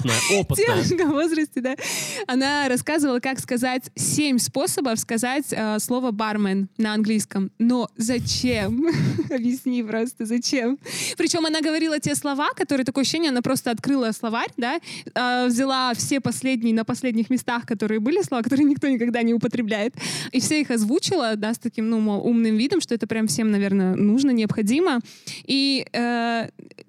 Опытная, <laughs> опытная. Девушка в возрасте, да. Она рассказывала, как сказать семь способов сказать э, слово бармен на английском. Но зачем? <laughs> Объясни просто, зачем? Причем она говорила те слова, которые такое ощущение, она просто открыла словарь, да, э, взяла все последние на последних местах, которые были слова, которые никто никогда не употребляет, и все их озвучила, да, с таким, ну, мол, умным видом, что это прям всем, наверное, нужно, необходимо. И э,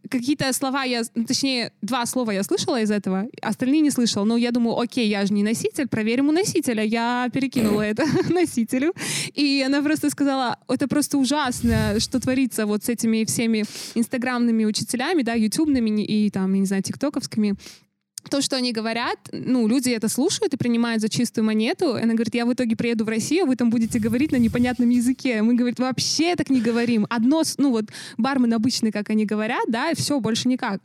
какие-то слова я, ну, точнее, два слова я слышала из этого, остальные не слышала. Но я думаю, окей, я же не носитель, проверим у носителя. Я перекинула это <laughs> носителю. И она просто сказала, это просто ужасно, что творится вот с этими всеми инстаграмными учителями, да, ютубными и там, не знаю, тиктоковскими то, что они говорят, ну, люди это слушают и принимают за чистую монету. И она говорит, я в итоге приеду в Россию, вы там будете говорить на непонятном языке. Мы, говорит, вообще так не говорим. Одно, ну, вот бармен обычный, как они говорят, да, и все, больше никак.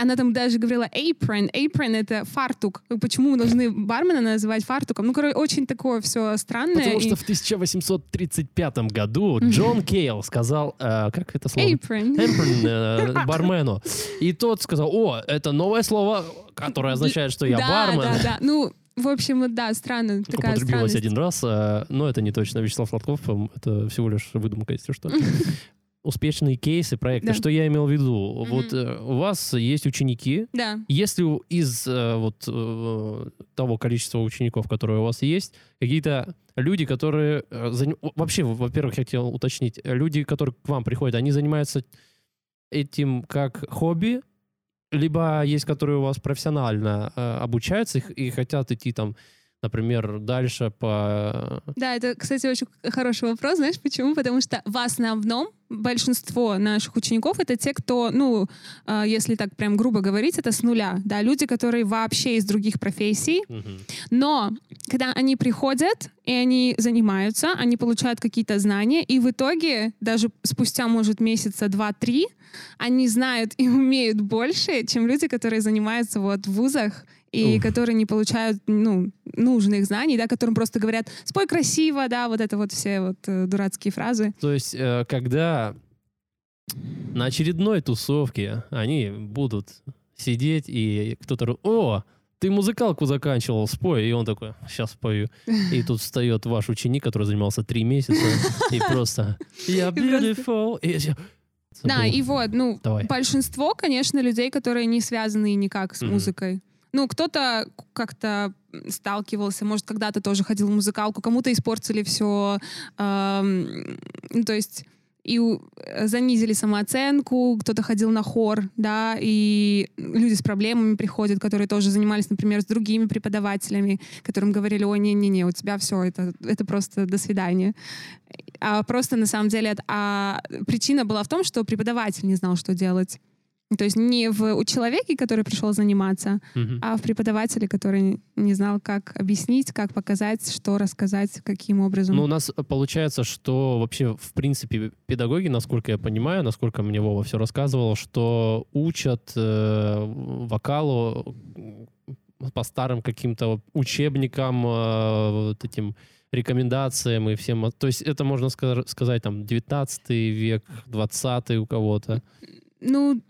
Она там даже говорила apron. Apron — это фартук. Почему мы должны бармена называть фартуком? Ну, короче, очень такое все странное. Потому и- что в 1835 году Джон Кейл сказал, э, как это слово? Apron. Apron, э, <laughs> бармену. И тот сказал, о, это новое слово, которое означает, что я да, бармен. Да, да. Ну, в общем, да, странно. Такая Употребилось странность. один раз, э, но это не точно. Вячеслав Сладков, эм, это всего лишь выдумка, если что. <laughs> Успешные кейсы, проекты. Да. Что я имел в виду? Вот э, у вас есть ученики. Да. Если из э, вот э, того количества учеников, которые у вас есть, какие-то люди, которые э, заним- вообще, во-первых, я хотел уточнить, люди, которые к вам приходят, они занимаются этим как хобби, либо есть, которые у вас профессионально э, обучаются и, и хотят идти там например, дальше по... Да, это, кстати, очень хороший вопрос. Знаешь почему? Потому что в основном большинство наших учеников это те, кто, ну, э, если так прям грубо говорить, это с нуля, да, люди, которые вообще из других профессий. Мгм. Но когда они приходят и они занимаются, они получают какие-то знания, и в итоге даже спустя, может, месяца два-три, они знают и умеют больше, чем люди, которые занимаются вот в вузах и Уф. которые не получают ну, нужных знаний, да, которым просто говорят «спой красиво», да, вот это вот все вот э, дурацкие фразы. То есть, э, когда на очередной тусовке они будут сидеть, и кто-то о, ты музыкалку заканчивал, спой. И он такой, сейчас спою. И <laughs> тут встает ваш ученик, который занимался три месяца, и <laughs> просто, я beautiful. И я Да, и вот, ну, Давай. большинство, конечно, людей, которые не связаны никак с Мгм. музыкой. Ну, кто-то как-то сталкивался, может, когда-то тоже ходил в музыкалку, кому-то испортили все, ну, то есть и э, занизили самооценку, кто-то ходил на хор, да, и люди с проблемами приходят, которые тоже занимались, например, с другими преподавателями, которым говорили, ой, не-не-не, у тебя все, это, это просто до свидания. А просто на самом деле а причина была в том, что преподаватель не знал, что делать. То есть не в, у человека, который пришел заниматься, Мгм. а в преподавателе, который не знал, как объяснить, как показать, что рассказать, каким образом. Ну, у нас э, получается, что вообще, в принципе, педагоги, насколько я понимаю, насколько мне Вова все рассказывал, что учат э, вокалу по старым каким-то учебникам, э, вот этим рекомендациям и всем. То есть это, можно ска- сказать, там, 19 век, 20 у кого-то. Ну,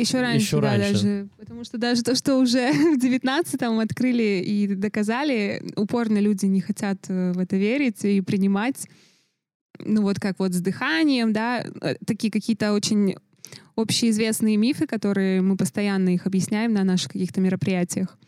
еще раньше, Еще да, раньше. даже. Потому что даже то, что уже <laughs> в 19-м открыли и доказали, упорно люди не хотят э, в это верить и принимать. Ну, вот как вот с дыханием, да, э, такие какие-то очень общеизвестные мифы, которые мы постоянно их объясняем на наших каких-то мероприятиях.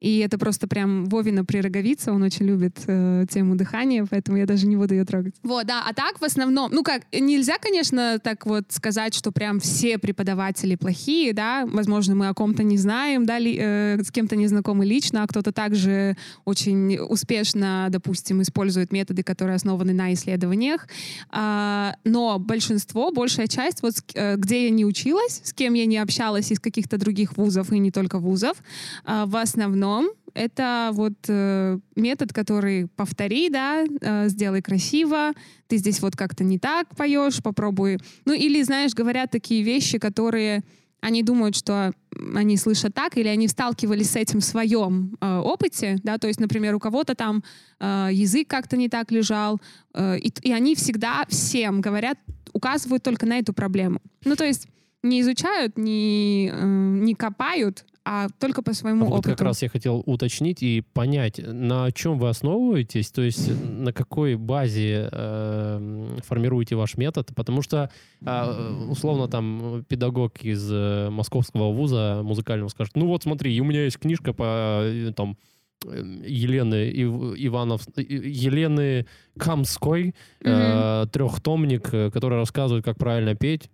И это просто прям Вовина прероговица, он очень любит э, тему дыхания, поэтому я даже не буду ее трогать. Вот, да, а так в основном, ну как, нельзя, конечно, так вот сказать, что прям все преподаватели плохие, да, возможно, мы о ком-то не знаем, да, ли- э, с кем-то не знакомы лично, а кто-то также очень успешно, допустим, использует методы, которые основаны на исследованиях, А, но большинство, большая часть, вот э, где я не училась, с кем я не общалась из каких-то других вузов и не только вузов, а, в основном это вот э, метод, который повтори, да, э, сделай красиво, ты здесь вот как-то не так поешь, попробуй. Ну или, знаешь, говорят такие вещи, которые они думают, что они слышат так, или они сталкивались с этим в своем э, опыте, да, то есть, например, у кого-то там э, язык как-то не так лежал, э, и, и они всегда всем говорят, указывают только на эту проблему. Ну, то есть не изучают, не, э, не копают, а только по своему Вот опыту. как раз я хотел уточнить и понять, на чем вы основываетесь, то есть на какой базе э, формируете ваш метод, потому что а, условно там педагог из э, московского вуза музыкального скажет, ну вот смотри, у меня есть книжка по э, там э, Елены Ив- Иванов, э, Елены Камской, э, трехтомник, э, который рассказывает, как правильно петь.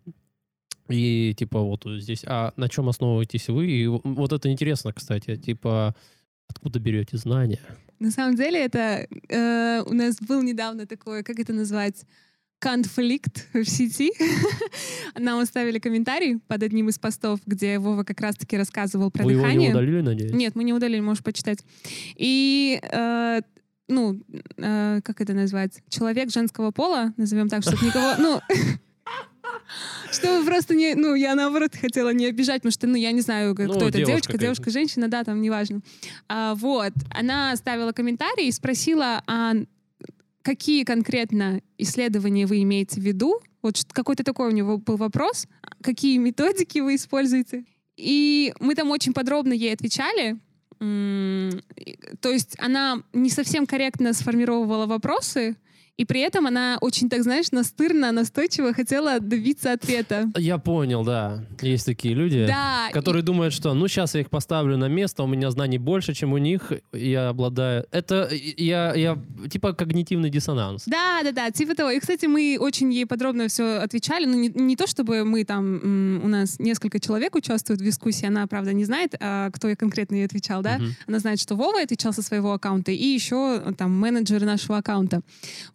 И типа вот здесь, а на чем основываетесь вы? И вот это интересно, кстати, типа откуда берете знания? На самом деле это э, у нас был недавно такой, как это назвать, конфликт в сети. <laughs> Нам оставили комментарий под одним из постов, где Вова как раз-таки рассказывал про Вы его дыхание. не удалили, надеюсь? Нет, мы не удалили, можешь почитать. И э, ну, э, как это назвать? Человек женского пола, назовем так, чтобы никого, ну, <laughs> чтобы просто не, ну, я наоборот хотела не обижать, потому что, ну, я не знаю, Ну, кто это, девушка девочка, девушка, женщина, да, там, неважно. А, вот, она оставила комментарий и спросила, а какие конкретно исследования вы имеете в виду? Вот какой-то такой у него был вопрос. Какие методики вы используете? И мы там очень подробно ей отвечали. То есть она не совсем корректно сформировала вопросы, И при этом она очень, так знаешь, настырно, настойчиво хотела добиться ответа. Я понял, да. Есть такие люди, Да, которые думают, что ну сейчас я их поставлю на место, у меня знаний больше, чем у них, я обладаю... Это я, я типа когнитивный диссонанс. Да, да, да, типа того. И, кстати, мы очень ей подробно все отвечали. Ну, не, не то, чтобы мы там, у нас несколько человек участвуют в дискуссии, она, правда, не знает, а, кто я конкретно ей отвечал, да? Мгм. Она знает, что Вова отвечал со своего аккаунта, и еще там менеджеры нашего аккаунта.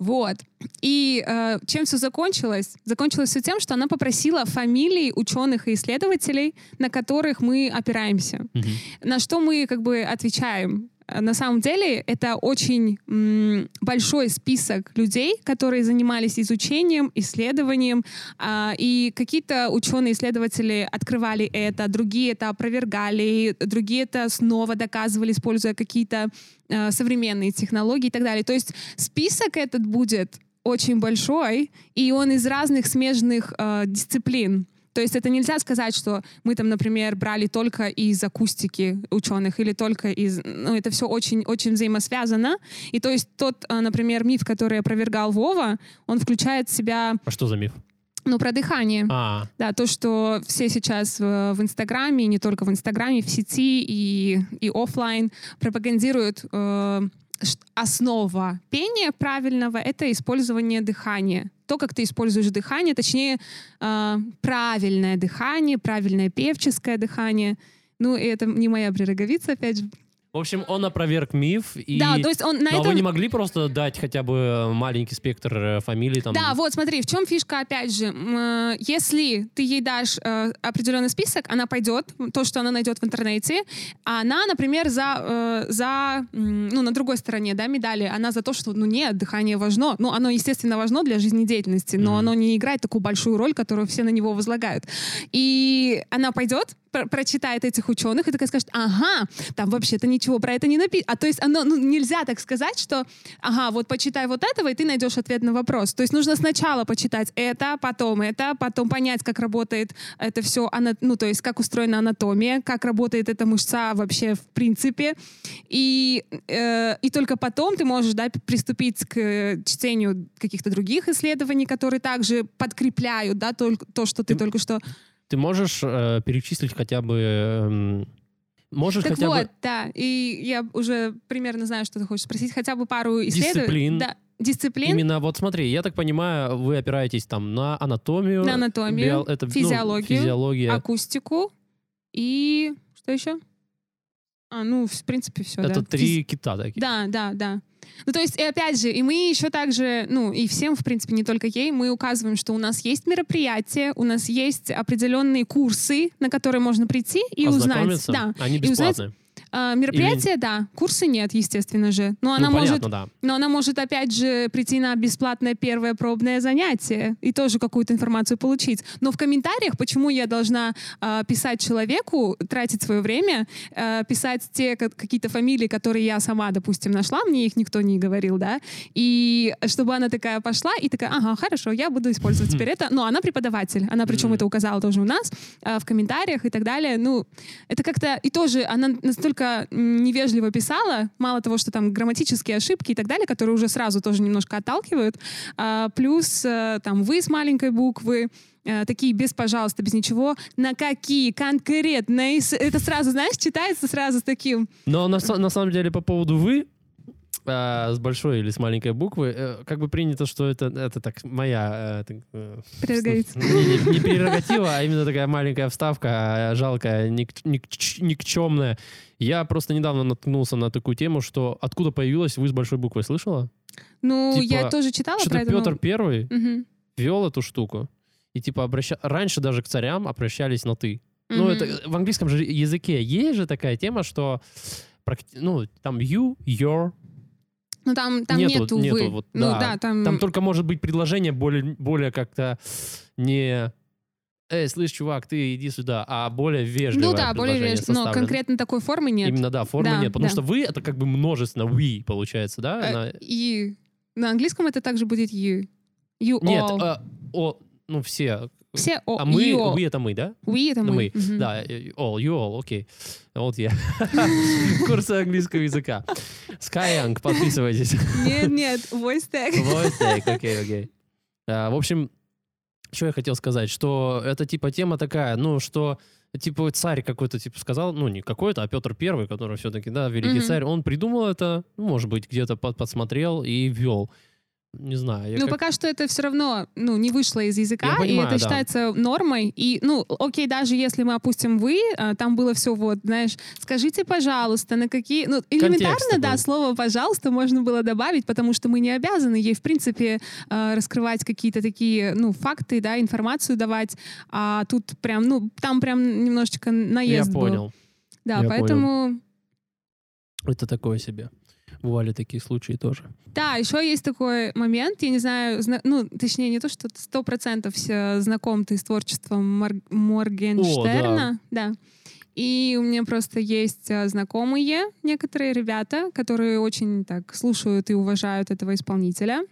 Вот. И э, чем все закончилось? Закончилось все тем, что она попросила фамилии ученых и исследователей, на которых мы опираемся. Мгм. На что мы как бы отвечаем? Э, На самом деле это очень м, большой список людей, которые занимались изучением, исследованием, а, и какие-то ученые-исследователи открывали это, другие это опровергали, другие это снова доказывали, используя какие-то э, современные технологии и так далее. То есть список этот будет очень большой, и он из разных смежных э, дисциплин. То есть это нельзя сказать, что мы там, например, брали только из акустики ученых или только из... Ну, это все очень-очень взаимосвязано. И то есть тот, э, например, миф, который опровергал Вова, он включает в себя, А что за миф? ну, про дыхание. А, Да, то, что все сейчас в, в Инстаграме, и не только в Инстаграме, в сети и, и оффлайн пропагандируют э, основа пения правильного — это использование дыхания. То, как ты используешь дыхание, точнее, э, правильное дыхание, правильное певческое дыхание. Ну, и это не моя прероговица, опять же. В общем, он опроверг миф. И... Да, то есть он на Но этом... вы не могли просто дать хотя бы маленький спектр э, фамилий? Там... Да, вот смотри, в чем фишка, опять же. Э, Если ты ей дашь э, определенный список, она пойдет, то, что она найдет в интернете, а она, например, за, э, за ну, на другой стороне, да, медали, она за то, что, ну, нет, дыхание важно. Ну, оно, естественно, важно для жизнедеятельности, но Мгм. оно не играет такую большую роль, которую все на него возлагают. И она пойдет, про- прочитает этих ученых и такая скажет, ага, там вообще-то ничего про это не написано. А то есть оно, ну, нельзя так сказать, что, ага, вот почитай вот этого, и ты найдешь ответ на вопрос. То есть нужно сначала почитать это, потом это, потом понять, как работает это все, ну, то есть как устроена анатомия, как работает эта мышца вообще в принципе. И, э, и только потом ты можешь, да, приступить к э, чтению каких-то других исследований, которые также подкрепляют, да, только то, что ты Ты- только что Ты можешь э, перечислить хотя бы... эм, можешь Так хотя вот, бы... да, и я уже примерно знаю, что ты хочешь спросить, хотя бы пару исследований. Дисциплин. Да, дисциплин, Именно вот смотри, я так понимаю, вы опираетесь там на анатомию, на анатомию, био- это, ну, физиологию, физиология. акустику и что еще? А, ну, в принципе, все, это да. три кита такие. Да, да, да. Ну, то есть, и опять же, и мы еще также, ну, и всем, в принципе, не только ей, мы указываем, что у нас есть мероприятия, у нас есть определенные курсы, на которые можно прийти и узнать. Да. Они И узнать, А, мероприятия, да, курсы нет, естественно же. Но Ну, она может понятно, да. Но она может, опять же, прийти на бесплатное первое пробное занятие и тоже какую-то информацию получить. Но в комментариях, почему я должна э, писать человеку, тратить свое время, э, писать те ка- какие-то фамилии, которые я сама, допустим, нашла, мне их никто не говорил, да, и чтобы она такая пошла и такая, ага, хорошо, я буду использовать теперь это. Но она преподаватель, она причем это указала тоже у нас э, в комментариях и так далее. Ну, это как-то... И тоже она настолько м, невежливо писала, мало того, что там грамматические ошибки и так далее, которые уже сразу тоже немножко отталкивают, а, плюс э, там «вы» с маленькой буквы, э, такие без «пожалуйста», без ничего, на какие конкретные... с- Это сразу, знаешь, читается сразу с таким... Но на, на самом деле по поводу «вы», а, с большой или с маленькой буквы, э, как бы принято, что это, это так моя... э, так, э, Прерогатива. Не, не- не прерогатива, а именно такая маленькая вставка, э, жалкая, ник- ник- никчемная. Я просто недавно наткнулся на такую тему, что откуда появилась «вы» с большой буквы, слышала? Ну, Типа, я тоже читала про Что-то это. но- Петр Первый Мгм. вел эту штуку. И типа обраща... раньше даже к царям обращались на «ты». Ну, Мгм. это в английском же языке есть же такая тема, что ну, там you, your, Ну, там, там Нету- нету, нету «вы». вот, ну, да. да, там... там только может быть предложение более, более как-то не «Эй, слышь, чувак, ты иди сюда», а более вежливое Ну да, более предложение вежливо. Но конкретно такой формы нет. Именно, да, формы Да, нет. Потому да. что «вы» — это как бы множественно «we» получается, да? Э, Она- И на английском это также будет you. You Нет, all. э, о, ну все. Все о, А мы, you all. «we» — это мы, да? We это мы. мы. Мгм. Да, all, you all, окей. Вот я. <laughs> Курсы английского языка. Skyang, подписывайтесь. Нет, <laughs> нет, voice tag. Voice tag, <laughs> окей, окей. А, В общем, что я хотел сказать, что это типа тема такая, ну, что типа царь какой-то типа сказал, ну не какой-то, а Петр Первый, который все-таки, да, великий Мгм. царь, он придумал это, ну, может быть, где-то под- подсмотрел и ввел. Не знаю. я Ну, как- пока что это все равно, ну, не вышло из языка, Я и понимаю, это да. считается нормой. И, ну, окей, даже если мы опустим «вы», а, там было все вот, знаешь, скажите, пожалуйста, на какие... Ну, элементарно, да, такой. слово «пожалуйста» можно было добавить, потому что мы не обязаны ей, в принципе, а, раскрывать какие-то такие, ну, факты, да, информацию давать. А тут прям, ну, там прям немножечко Я наезд был. понял. Да, Я поэтому... Это такое себе. Бывали такие случаи тоже. Да, еще есть такой момент, я не знаю, зна- ну, точнее, не то, что сто процентов все знаком ты с творчеством Мор- Моргенштерна, да. И у меня просто есть а, знакомые некоторые ребята, которые очень так слушают и уважают этого исполнителя.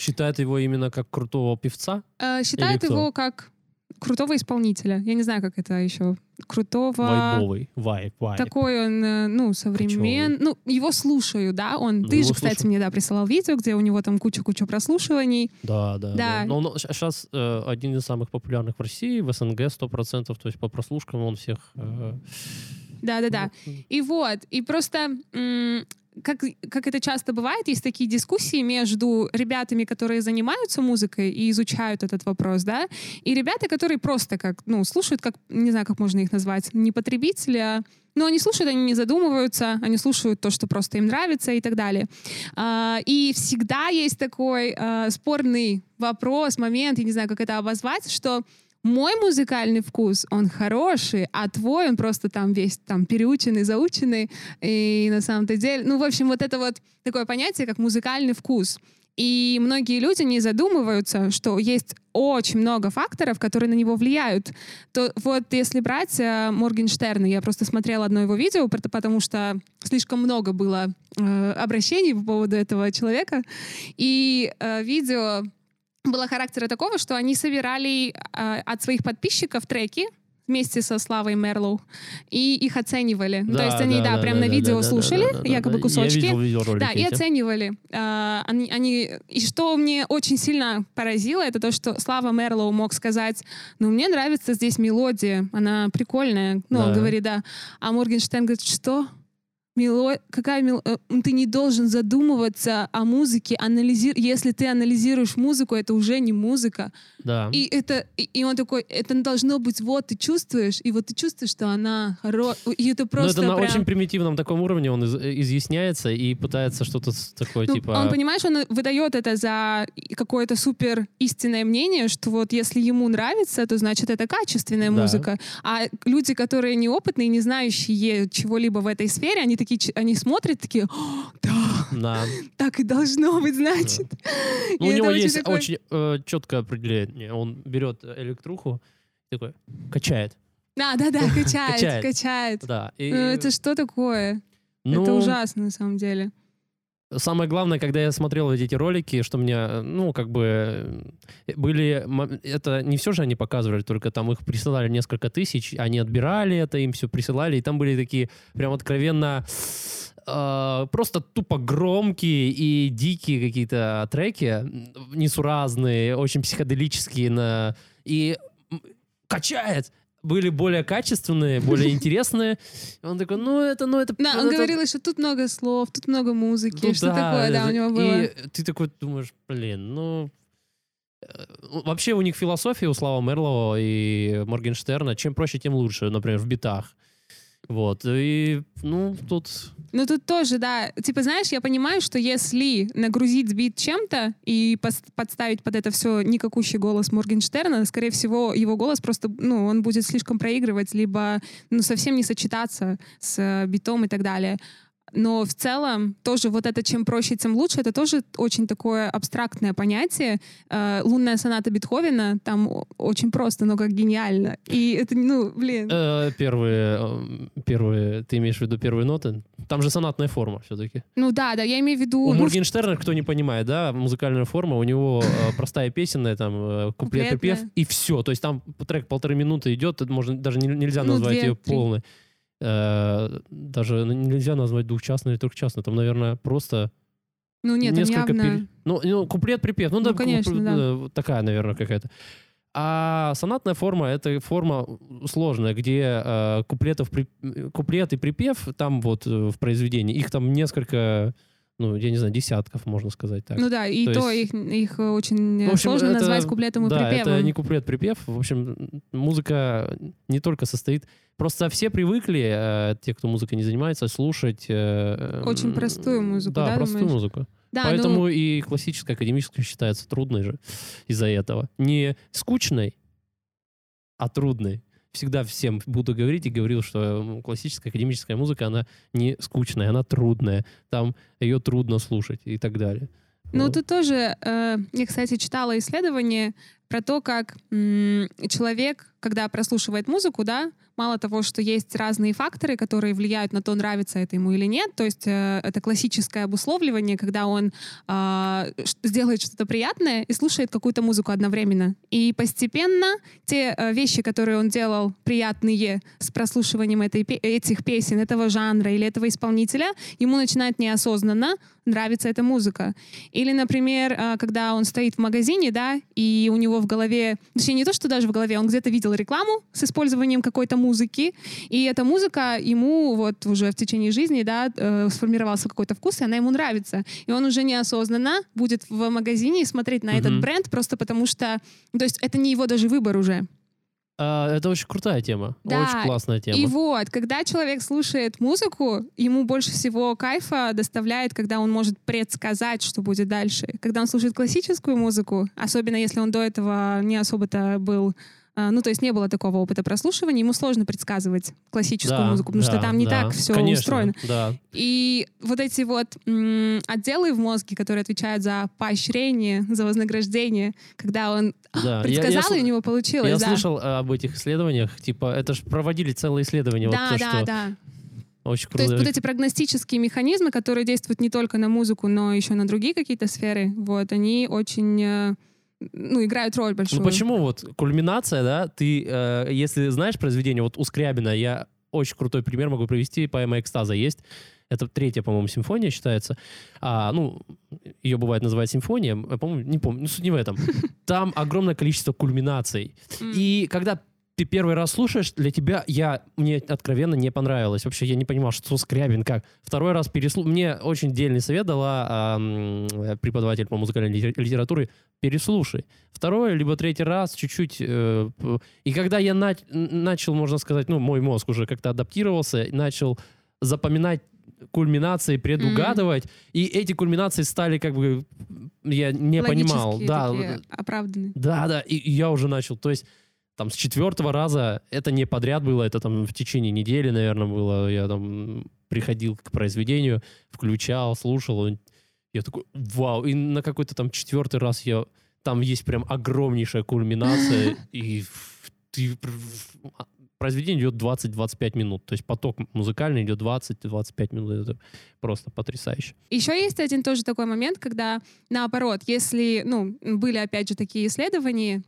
Считают его именно как крутого певца? Э, считают его как крутого исполнителя. Я не знаю, как это еще. Крутого... Вайбовый. Вайб, вайб. Такой он, э, ну, современ... Ну, его слушаю, да, он... Ну, Ты же, кстати, слушаю. мне, да, присылал видео, где у него там куча-куча прослушиваний. Да, да, да. Да. Но он сейчас один из самых популярных в России, в СНГ 100%, то есть по прослушкам он всех... э, Да-да-да. ну, И вот, и просто, как, как это часто бывает, есть такие дискуссии между ребятами, которые занимаются музыкой и изучают этот вопрос, да, и ребята, которые просто как, ну, слушают, как, не знаю, как можно их назвать, не потребители, а но они слушают, они не задумываются, они слушают то, что просто им нравится и так далее. А, и всегда есть такой а, спорный вопрос, момент, я не знаю, как это обозвать, что мой музыкальный вкус, он хороший, а твой, он просто там весь там переученный, заученный. И на самом-то деле, ну, в общем, вот это вот такое понятие, как музыкальный вкус. И многие люди не задумываются, что есть очень много факторов, которые на него влияют. То вот если брать э, Моргенштерна, я просто смотрела одно его видео, пот- потому что слишком много было э, обращений по поводу этого человека. И э, видео было характера такого, что они собирали э, от своих подписчиков треки вместе со Славой Мерлоу и их оценивали. Ну, то есть они, да, прям на видео слушали, якобы кусочки. Я видел видеоролики Да, и эти. оценивали. А, они, они, и что мне очень сильно поразило, это то, что Слава Мерлоу мог сказать, ну, мне нравится здесь мелодия, она прикольная. Ну, он Да. говорит, да. А Моргенштерн говорит, что? Мело... Какая мел... э, Ты не должен задумываться о музыке, анализи... если ты анализируешь музыку, это уже не музыка. Да. И это, и, он такой, это должно быть, вот ты чувствуешь, и вот ты чувствуешь, что она хорошая. И это Но просто это на прям- очень примитивном таком уровне он из- изъясняется и пытается что-то такое, Ну, типа... Он, понимаешь, он выдает это за какое-то супер истинное мнение, что вот если ему нравится, то значит это качественная Да. музыка. А люди, которые неопытные, не знающие чего-либо в этой сфере, они такие, ч- они смотрят такие, «О, да, Да. так и должно быть, значит. Ну, у него есть такой- очень э, четкое определение. Он берет электруху, такой, качает. Да, да, да, качает, Качает. качает. Да. И, Ну, это что такое? ну, Это ужасно, на самом деле. Самое главное, когда я смотрел эти ролики, что мне, ну, как бы, э, были... Это не все же они показывали, только там их присылали несколько тысяч, они отбирали это, им все присылали, и там были такие прям откровенно э, просто тупо громкие и дикие какие-то треки, несуразные, очень психоделические, на... и качает! Были более качественные, более <laughs> интересные. И он такой, ну это, ну это... Да, ну, он это- говорил, что тут много слов, тут много музыки, ну что такое, да, у него было. И ты такой думаешь, блин, ну... э, Вообще у них философия у Слава Мерлова и Моргенштерна, чем проще, тем лучше, например, в битах. Вот, и, ну, тут... Ну тут тоже, да. Типа, знаешь, я понимаю, что если нагрузить бит чем-то и подставить под это все никакущий голос Моргенштерна, скорее всего, его голос просто, ну, он будет слишком проигрывать, либо, ну, совсем не сочетаться с битом и так далее. Но в целом тоже вот это чем проще, тем лучше, это тоже очень такое абстрактное понятие. Э, Лунная соната Бетховена там очень просто, но как гениально. И это, ну, блин. э, первые, э, первые, ты имеешь в виду первые ноты? Там же сонатная форма все-таки. Ну да, да, я имею в виду... У ну, Моргенштерна, кто не понимает, да, музыкальная форма, у него простая песенная, там, куплет, припев, и все. То есть там трек полторы минуты идет, можно, даже не- нельзя Ну, назвать ее полной. Э, даже нельзя назвать двухчастной или трехчастной. Там, наверное, просто Ну нет, несколько... явно... пере- Ну, ну, куплет-припев. Ну, Ну, да, конечно, куп- да. э, такая, наверное, какая-то. А сонатная форма — это форма сложная, где э, куплетов, при- куплет и припев там вот э, в произведении, их там несколько, ну, я не знаю, десятков, можно сказать так. Ну да, и То то, есть- их, их очень В общем, сложно это- назвать куплетом и да, припевом. это не куплет-припев. В общем, музыка не только состоит... Просто все привыкли, э, те, кто музыкой не занимается, слушать... э, Очень простую музыку, да, простую думаешь? музыку. Да, ну, Поэтому и классическая, академическая считается трудной же из-за этого. Не скучной, а трудной. Всегда всем буду говорить и говорил, что классическая академическая музыка, она не скучная, она трудная. Там ее трудно слушать и так далее. Ну, Вот. тут тоже, э, я, кстати, читала исследование про то, как м, человек, когда прослушивает музыку, да, мало того, что есть разные факторы, которые влияют на то, нравится это ему или нет, то есть э, это классическое обусловливание, когда он а, ш- сделает что-то приятное и слушает какую-то музыку одновременно. И постепенно те э, вещи, которые он делал приятные с прослушиванием этой, этих песен, этого жанра или этого исполнителя, ему начинает неосознанно нравиться эта музыка. Или, например, а, когда он стоит в магазине, да, и у него в голове, точнее, не то, что даже в голове, он где-то видел рекламу с использованием какой-то музыки, и эта музыка ему вот уже в течение жизни, да, э, сформировался какой-то вкус, и она ему нравится. И он уже неосознанно будет в магазине смотреть на этот Мгм. бренд просто потому что, то есть это не его даже выбор уже. А, это очень крутая тема. Да, Очень классная тема. И вот, когда человек слушает музыку, ему больше всего кайфа доставляет, когда он может предсказать, что будет дальше. Когда он слушает классическую музыку, особенно если он до этого не особо-то был ну, то есть не было такого опыта прослушивания, ему сложно предсказывать классическую Да, музыку, потому что да, там не да. так все Конечно, устроено. Да. И вот эти вот м, отделы в мозге, которые отвечают за поощрение, за вознаграждение, когда он да. Я- я предсказал, сл- и у него получилось. Я да. слышал э, об этих исследованиях, типа, это же проводили целые исследования. Да, вот то, да, что да. Очень То круто. есть вот эти прогностические механизмы, которые действуют не только на музыку, но еще на другие какие-то сферы, вот, они очень, э, ну, играют роль большую. Ну почему вот кульминация, да, ты, э, если знаешь произведение, вот у Скрябина, я очень крутой пример могу привести, поэма «Экстаза» есть, это третья, по-моему, симфония считается. А, ну, ее бывает называть симфония, э, по-моему, не помню, ну, суть не в этом. <laughs> Там огромное количество кульминаций. И когда ты первый раз слушаешь, для тебя я мне откровенно не понравилось. Вообще я не понимал, что Скрябин как. Второй раз переслу... Мне очень дельный совет дала э, преподаватель по музыкальной литер- литературе. Переслушай. Второй либо третий раз чуть-чуть. э, и когда я на- начал, можно сказать, ну, мой мозг уже как-то адаптировался, начал запоминать кульминации, предугадывать, и эти кульминации стали как бы я не понимал, да, такие, оправданные. да, да, и, и я уже начал, то есть там с четвертого раза, это не подряд было, это там в течение недели, наверное, было, я там приходил к произведению, включал, слушал, я такой, вау, и на какой-то там четвертый раз я, там есть прям огромнейшая кульминация, <laughs> и ты, пр- произведение идет 20-25 минут, то есть поток музыкальный идет 20-25 минут, это просто потрясающе. Еще есть один тоже такой момент, когда наоборот, если, ну, были опять же такие исследования,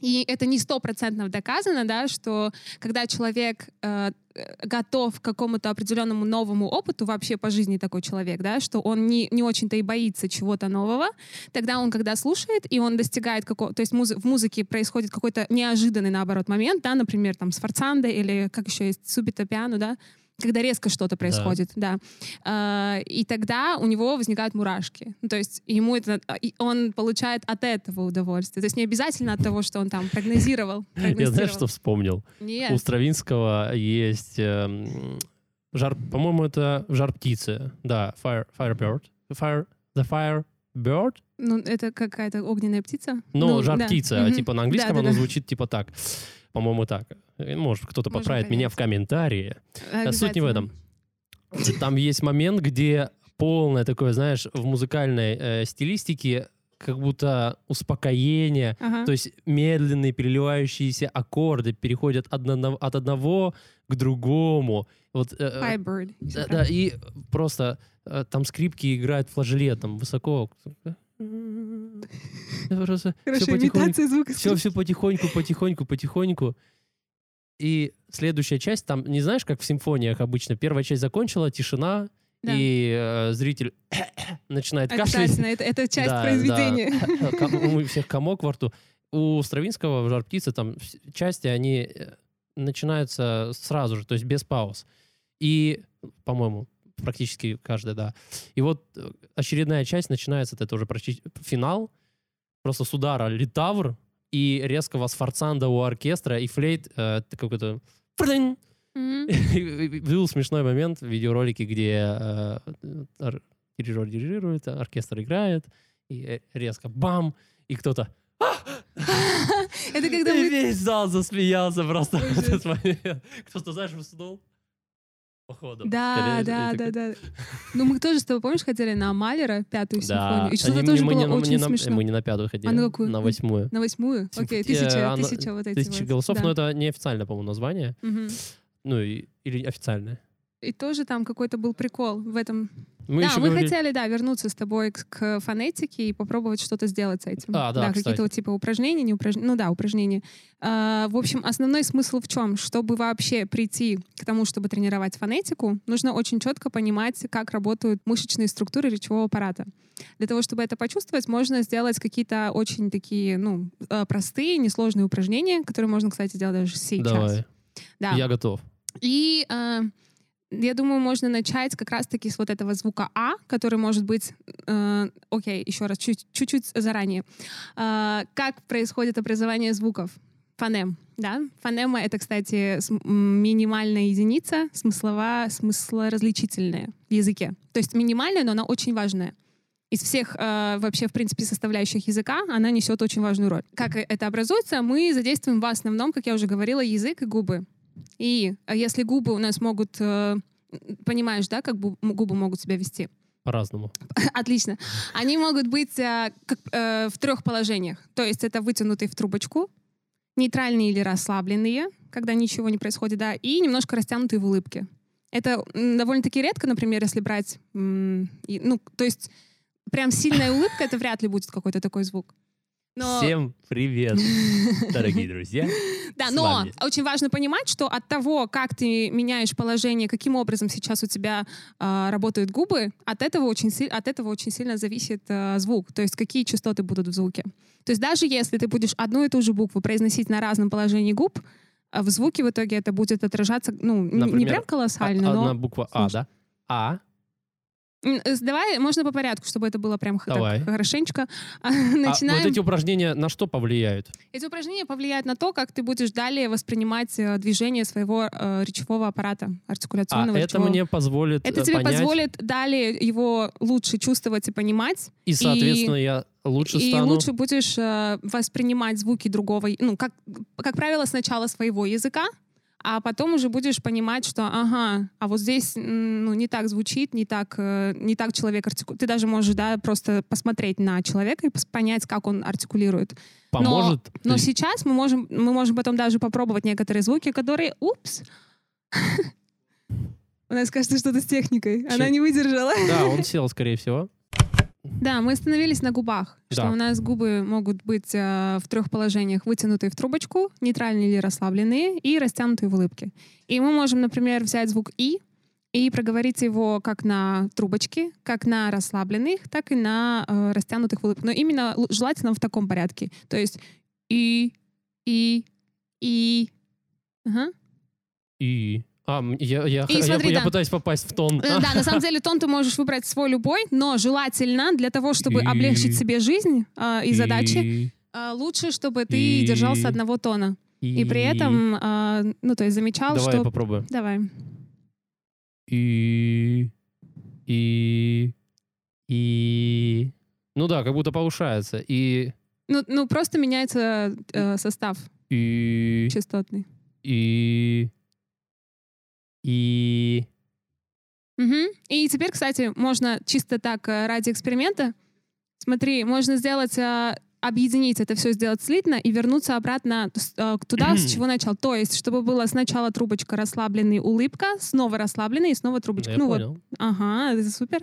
и это не стопроцентно доказано, да, что когда человек э, готов к какому-то определенному новому опыту, вообще по жизни такой человек, да, что он не, не очень-то и боится чего-то нового, тогда он, когда слушает, и он достигает какого... То есть муз- в музыке происходит какой-то неожиданный, наоборот, момент, да, например, там, с форцандой или, как еще есть, субито пиано, да, когда резко что-то происходит, да. А, и тогда у него возникают мурашки. Ну, то есть ему это, а, он получает от этого удовольствие. То есть не обязательно от того, что он там прогнозировал. <laughs> Я знаешь, прогностировал. что вспомнил? Нет. У Стравинского есть эм, жар, по-моему, это жар птицы. Да, fire, firebird. Fire, the firebird. Ну, это какая-то огненная птица? Ну, Ну, жар да. птица. Мгм. Типа на английском Да, да, оно да. звучит типа так. По-моему, так. Э, Может, кто-то поправит меня в комментарии. А Суть не в этом. Там есть момент, где полное такое, знаешь, в музыкальной э, стилистике как будто успокоение, Ага. то есть медленные переливающиеся аккорды переходят одно- от одного к другому. Вот, э, э, Firebird. да, да, и просто э, там скрипки играют флажолетом высоко. Просто Хорошо, имитация звука. все, все потихоньку, потихоньку, потихоньку. И следующая часть, там, не знаешь, как в симфониях обычно, первая часть закончила, тишина, Да. и э, зритель <coughs> начинает кашлять. Обязательно, это, это часть Да, произведения. да. Ком- <laughs> У всех комок во рту. У Стравинского в «Жар птицы» там части, они э, начинаются сразу же, то есть без пауз. И, по-моему, практически каждая, да. И вот э, очередная часть начинается, это уже почти финал, просто с удара литавр и резкого сфорцанда у оркестра, и флейт э, какой-то... <laughs> И Был смешной момент в видеоролике, где э, ор- дирижер дирижирует, оркестр играет, и э, резко бам, и кто-то... <laughs> Это когда <laughs> мы... весь зал засмеялся просто в этот момент. Кто-то, знаешь, уснул. Походу. Да, Скорее, да, да, да. Ну, мы тоже с тобой, помнишь, хотели на Малера, пятую симфонию. И что-то тоже было не очень не смешно. Мы не на пятую ходили, А на восьмую. На восьмую? Окей, э, тысяча, тысяча вот эти Тысячи вот. голосов, но это неофициальное, по-моему, название. Ну, или официальное. И тоже там какой-то был прикол в этом. Мы да, мы говорили- хотели, да, вернуться с тобой к, к фонетике и попробовать что-то сделать с этим. А, да, какие-то кстати. вот типа упражнения, не упражнения. Ну да, упражнения. А, в общем, основной смысл в чем? Чтобы вообще прийти к тому, чтобы тренировать фонетику, нужно очень четко понимать, как работают мышечные структуры речевого аппарата. Для того, чтобы это почувствовать, можно сделать какие-то очень такие, ну, э, простые, несложные упражнения, которые можно, кстати, сделать даже сейчас. Давай, Да. я готов. И э, я думаю, можно начать как раз-таки с вот этого звука А, который может быть... э, окей, еще раз, чуть- чуть-чуть заранее. Э, как происходит образование звуков? Фонем, да? Фонема — это, кстати, минимальная единица, смысловая, смыслоразличительная в языке. То есть минимальная, но она очень важная. Из всех э, вообще, в принципе, составляющих языка она несет очень важную роль. Как это образуется? Мы задействуем в основном, как я уже говорила, язык и губы. И а если губы у нас могут, э, понимаешь, да, как губы могут себя вести? По-разному. <laughs> Отлично. Они могут быть э, как, э, в трех положениях. То есть это вытянутые в трубочку, нейтральные или расслабленные, когда ничего не происходит, да, и немножко растянутые в улыбке. Это довольно-таки редко, например, если брать, ну, то есть прям сильная улыбка, это вряд ли будет какой-то такой звук. Но... Всем привет, <laughs> дорогие друзья. Да, но вами. очень важно понимать, что от того, как ты меняешь положение, каким образом сейчас у тебя а, работают губы, от этого очень, от этого очень сильно зависит а, звук, то есть какие частоты будут в звуке. То есть даже если ты будешь одну и ту же букву произносить на разном положении губ, а в звуке в итоге это будет отражаться, ну, не прям колоссально, но... Одна буква А, да? А. Э, Давай, можно по порядку, чтобы это было прям Давай. так хорошенечко. <laughs> А Начинаем. вот эти упражнения на что повлияют? Эти упражнения повлияют на то, как ты будешь далее воспринимать э, движение своего э, речевого аппарата, А артикуляционного это речевого. мне позволит Это э, тебе понять, позволит далее его лучше чувствовать и понимать, и, соответственно, я лучше и стану. лучше будешь э, воспринимать звуки другого, ну, как, как правило, сначала своего языка, а потом уже будешь понимать, что, ага, а вот здесь ну, не так звучит, не так, э, не так человек артикулирует. Ты даже можешь, да, просто посмотреть на человека и понять, как он артикулирует. Поможет. Но Ты- сейчас мы можем, мы можем потом даже попробовать некоторые звуки, которые, упс, <laughs> у нас кажется что-то с техникой. Она не выдержала. Да, он <laughs> сел, скорее всего. Да, мы остановились на губах, что Да. у нас губы могут быть э, в трех положениях: вытянутые в трубочку, нейтральные или расслабленные, и растянутые в улыбке. И мы можем, например, взять звук и и проговорить его как на трубочке, как на расслабленных, так и на э, растянутых в улыбке. Но именно желательно в таком порядке. То есть и и и Ага. И... А, я, я, И я- смотри, я да. пытаюсь попасть в тон. Э, Да, на самом деле тон ты можешь выбрать свой любой, но желательно для того, чтобы И- облегчить себе жизнь э, и задачи, А, лучше, чтобы ты И- держался одного тона. И при этом, а, ну, то есть замечал, Давай что... попробуем. Давай. И... И... И... Ну да, как будто повышается. И... Ну, ну просто меняется э, состав И... частотный. И... И... Мгм. И теперь, кстати, можно чисто так э, ради эксперимента, смотри, можно сделать, э, объединить это все, сделать слитно и вернуться обратно э, туда, с чего начал. То есть, чтобы было сначала трубочка расслабленная, улыбка, снова расслабленная и снова трубочка. Я ну вот, понял. ага, это супер.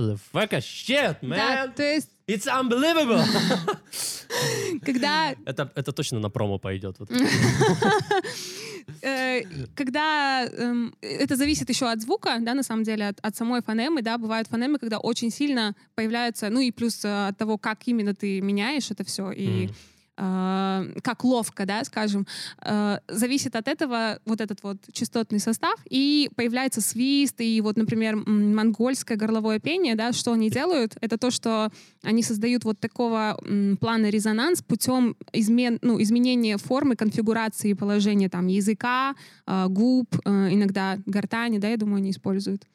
Motherfucker shit, Да, man. то есть, It's unbelievable. <laughs> когда это, это точно на промо пойдет. Вот. <laughs> э, когда эм, это зависит еще от звука, да, на самом деле, от, от самой фонемы, да, бывают фонемы, когда очень сильно появляются, ну и плюс э, от того, как именно ты меняешь это все и Мгм. Э, как ловко, да, скажем, э, зависит от этого вот этот вот частотный состав, и появляется свист, и вот, например, монгольское горловое пение, да, что они делают, это то, что они создают вот такого плана резонанс путем измен, ну, изменения формы, конфигурации положения там языка, э, губ, иногда гортани, да, я думаю, они используют.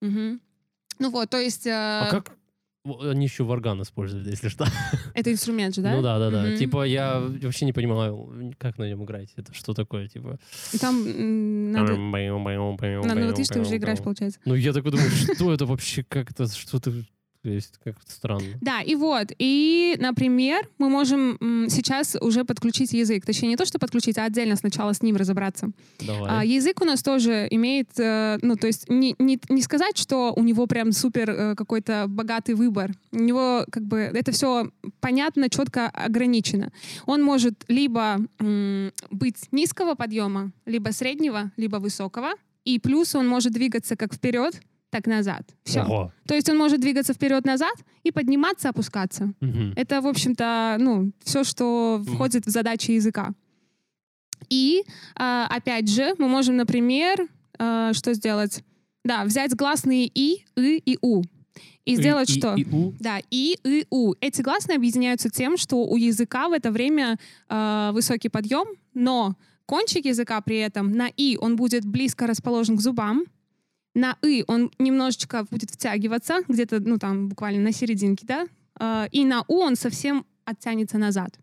Мгм. Ну вот, то есть э, А как? Они еще варган используют, если что. <laughs> это инструмент же, да? Ну да, да, да. Мгм. Типа я вообще не понимаю, как на нем играть. Это что такое, типа? И Там надо... На, ну, вот ты уже играешь, получается. Ну я такой думаю, что это вообще, как это, что-то, то есть как-то странно. Да, и вот, и, например, мы можем сейчас уже подключить язык. Точнее, не то, что подключить, а отдельно сначала с ним разобраться. А, Давай. язык у нас тоже имеет, э, ну, то есть не, не, не сказать, что у него прям супер э, какой-то богатый выбор. У него как бы это все понятно, четко ограничено. Он может либо быть низкого подъема, либо среднего, либо высокого. И плюс он может двигаться как вперед, так назад. Все. Ого. То есть он может двигаться вперед-назад и подниматься, опускаться. Мгм. Это, в общем-то, ну, все, что входит в задачи языка. И, а, опять же, мы можем, например, а, что сделать? Да, взять гласные «и», «ы» и «у». И сделать И- и- что? и у. Да, «и», «ы», «у». Эти гласные объединяются тем, что у языка в это время а, высокий подъем, но кончик языка при этом на «и» он будет близко расположен к зубам, на «ы» он немножечко будет втягиваться, где-то, ну, там, буквально на серединке, да, А, и на «у» он совсем оттянется назад.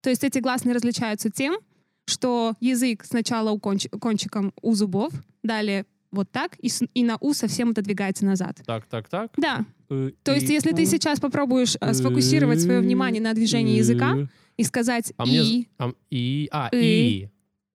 То есть эти гласные различаются тем, что язык сначала у конч- кончиком у зубов, далее вот так, и, с- и на «у» совсем отодвигается назад. Так, так, так. Да, Э, то есть и если ты сейчас попробуешь э, сфокусировать свое внимание на движении языка Э, и сказать А мне «и», А, и, а, И.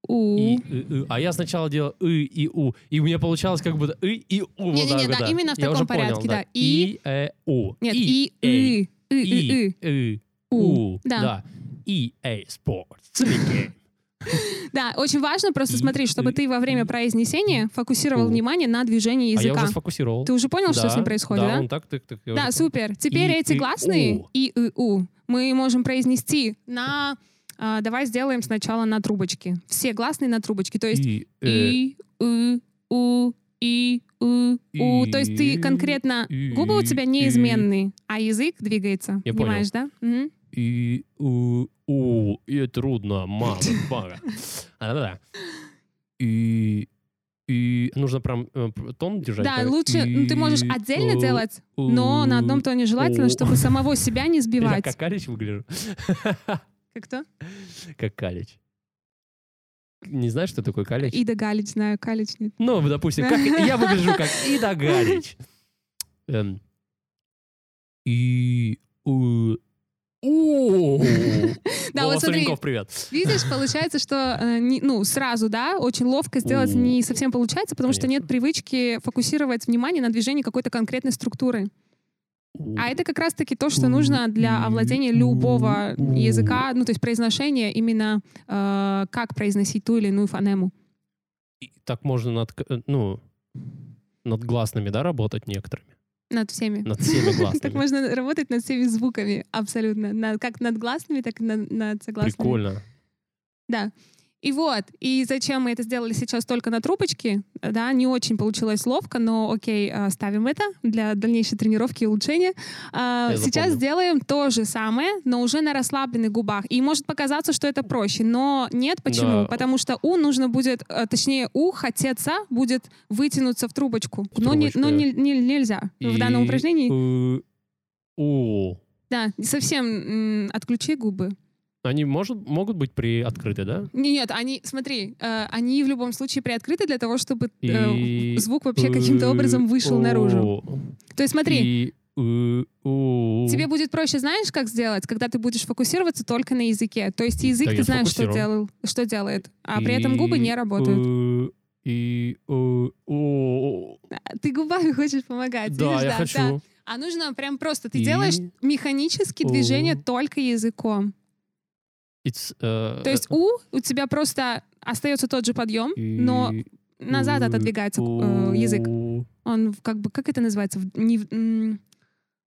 и. «у», И, и, и. А я сначала делал и и у. И у меня получалось как будто и и у. Не-не-не, так вот, да, именно в таком порядке, да. И, э, у. нет, И, «и», и, «ы», и, «у». Да. EA Sports. Целики. Да, очень важно просто И, смотри, чтобы и, ты во время и. произнесения фокусировал внимание на движении А я языка. уже сфокусировал. Ты уже понял, что с ним происходит, да? да? так, так, Да, супер. Теперь И, эти и, гласные и, и, у мы можем произнести на... а, давай сделаем сначала на трубочке. Все гласные на трубочке. То есть И, э, и, и, у, и, у, у. То есть ты И, конкретно... и, Губы у тебя и. неизменные, а язык двигается. Я Понимаешь, да? Мгм. И, у, у, и трудно, мама, <laughs> бага. А, да, да. И, и нужно прям э, тон держать. Да, так? лучше ну, ты можешь И, отдельно у, делать, но на одном тоне желательно, у. чтобы самого себя не <laughs> Я сбивать. как Калич выгляжу? <laughs> Как кто? Как Калич. Не знаешь, что такое Калич? Ида Галич, знаю, Калич нет. Ну, допустим, как я выгляжу как <laughs> Ида Галич. Эм. И... у-. <laughs> Да, вот смотри, привет. видишь, получается, что э, ну сразу, да, очень ловко сделать не совсем получается, потому что нет привычки фокусировать внимание на движении какой-то конкретной структуры. А это как раз-таки то, что нужно для овладения любого языка, ну то есть произношения именно э, как произносить ту или иную фонему. И Так можно над, э, ну, над гласными, да, работать некоторыми? Над всеми. Над всеми <laughs> Так гласными. можно работать над всеми звуками, абсолютно. Как над гласными, так и над согласными. Прикольно. Да. И вот, и зачем мы это сделали сейчас только на трубочке, да, не очень получилось ловко, но окей, а, ставим это для дальнейшей тренировки и улучшения. А, Я Сейчас запомнил. сделаем то же самое, но уже на расслабленных губах. И может показаться, что это проще, но нет, почему? Да. Потому что У нужно будет, э, точнее, У хотеться будет вытянуться в трубочку. В но не, но не- не- нельзя в данном И, упражнении. э, у. Да, совсем м, отключи губы. Они может, могут быть приоткрыты, да? Нет, они, смотри, э, они в любом случае приоткрыты для того, чтобы э, И, звук вообще каким-то образом вышел наружу. То есть смотри, И, тебе будет проще, знаешь, как сделать, когда ты будешь фокусироваться только на языке. То есть язык Да, ты знаешь, что, делал, что делает, а при этом губы не работают. И, Ты губами хочешь помогать. Да, видишь, я да, хочу. да. А нужно прям просто, ты делаешь механические движения только языком. It's, э, То есть у у тебя просто остается тот же подъем, и- но назад отодвигается э, язык. Он как бы, как это называется? Не в- м,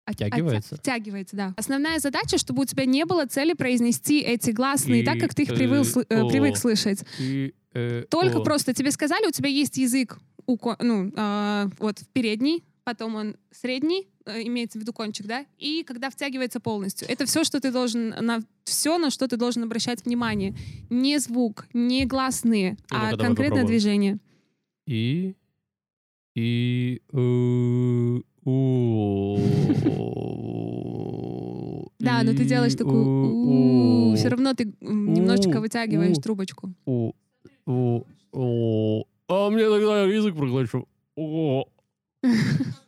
от- Втягивается? оття- Втягивается, да. Основная задача, чтобы у тебя не было цели произнести эти гласные И, так, как ты их э, привыл э, о. привык слышать. и, э, Только о. просто тебе сказали, у тебя есть язык, у ну, а, вот передний, потом он средний, э, имеется в виду кончик, да, и когда втягивается полностью. Это все, что ты должен, на все, на что ты должен обращать внимание. Не звук, не гласные, Ну-ка, а конкретное движение. И... И... э, Да, но ты делаешь такую... у- Все равно ты немножечко вытягиваешь трубочку. А мне тогда язык проглочу. <laughs>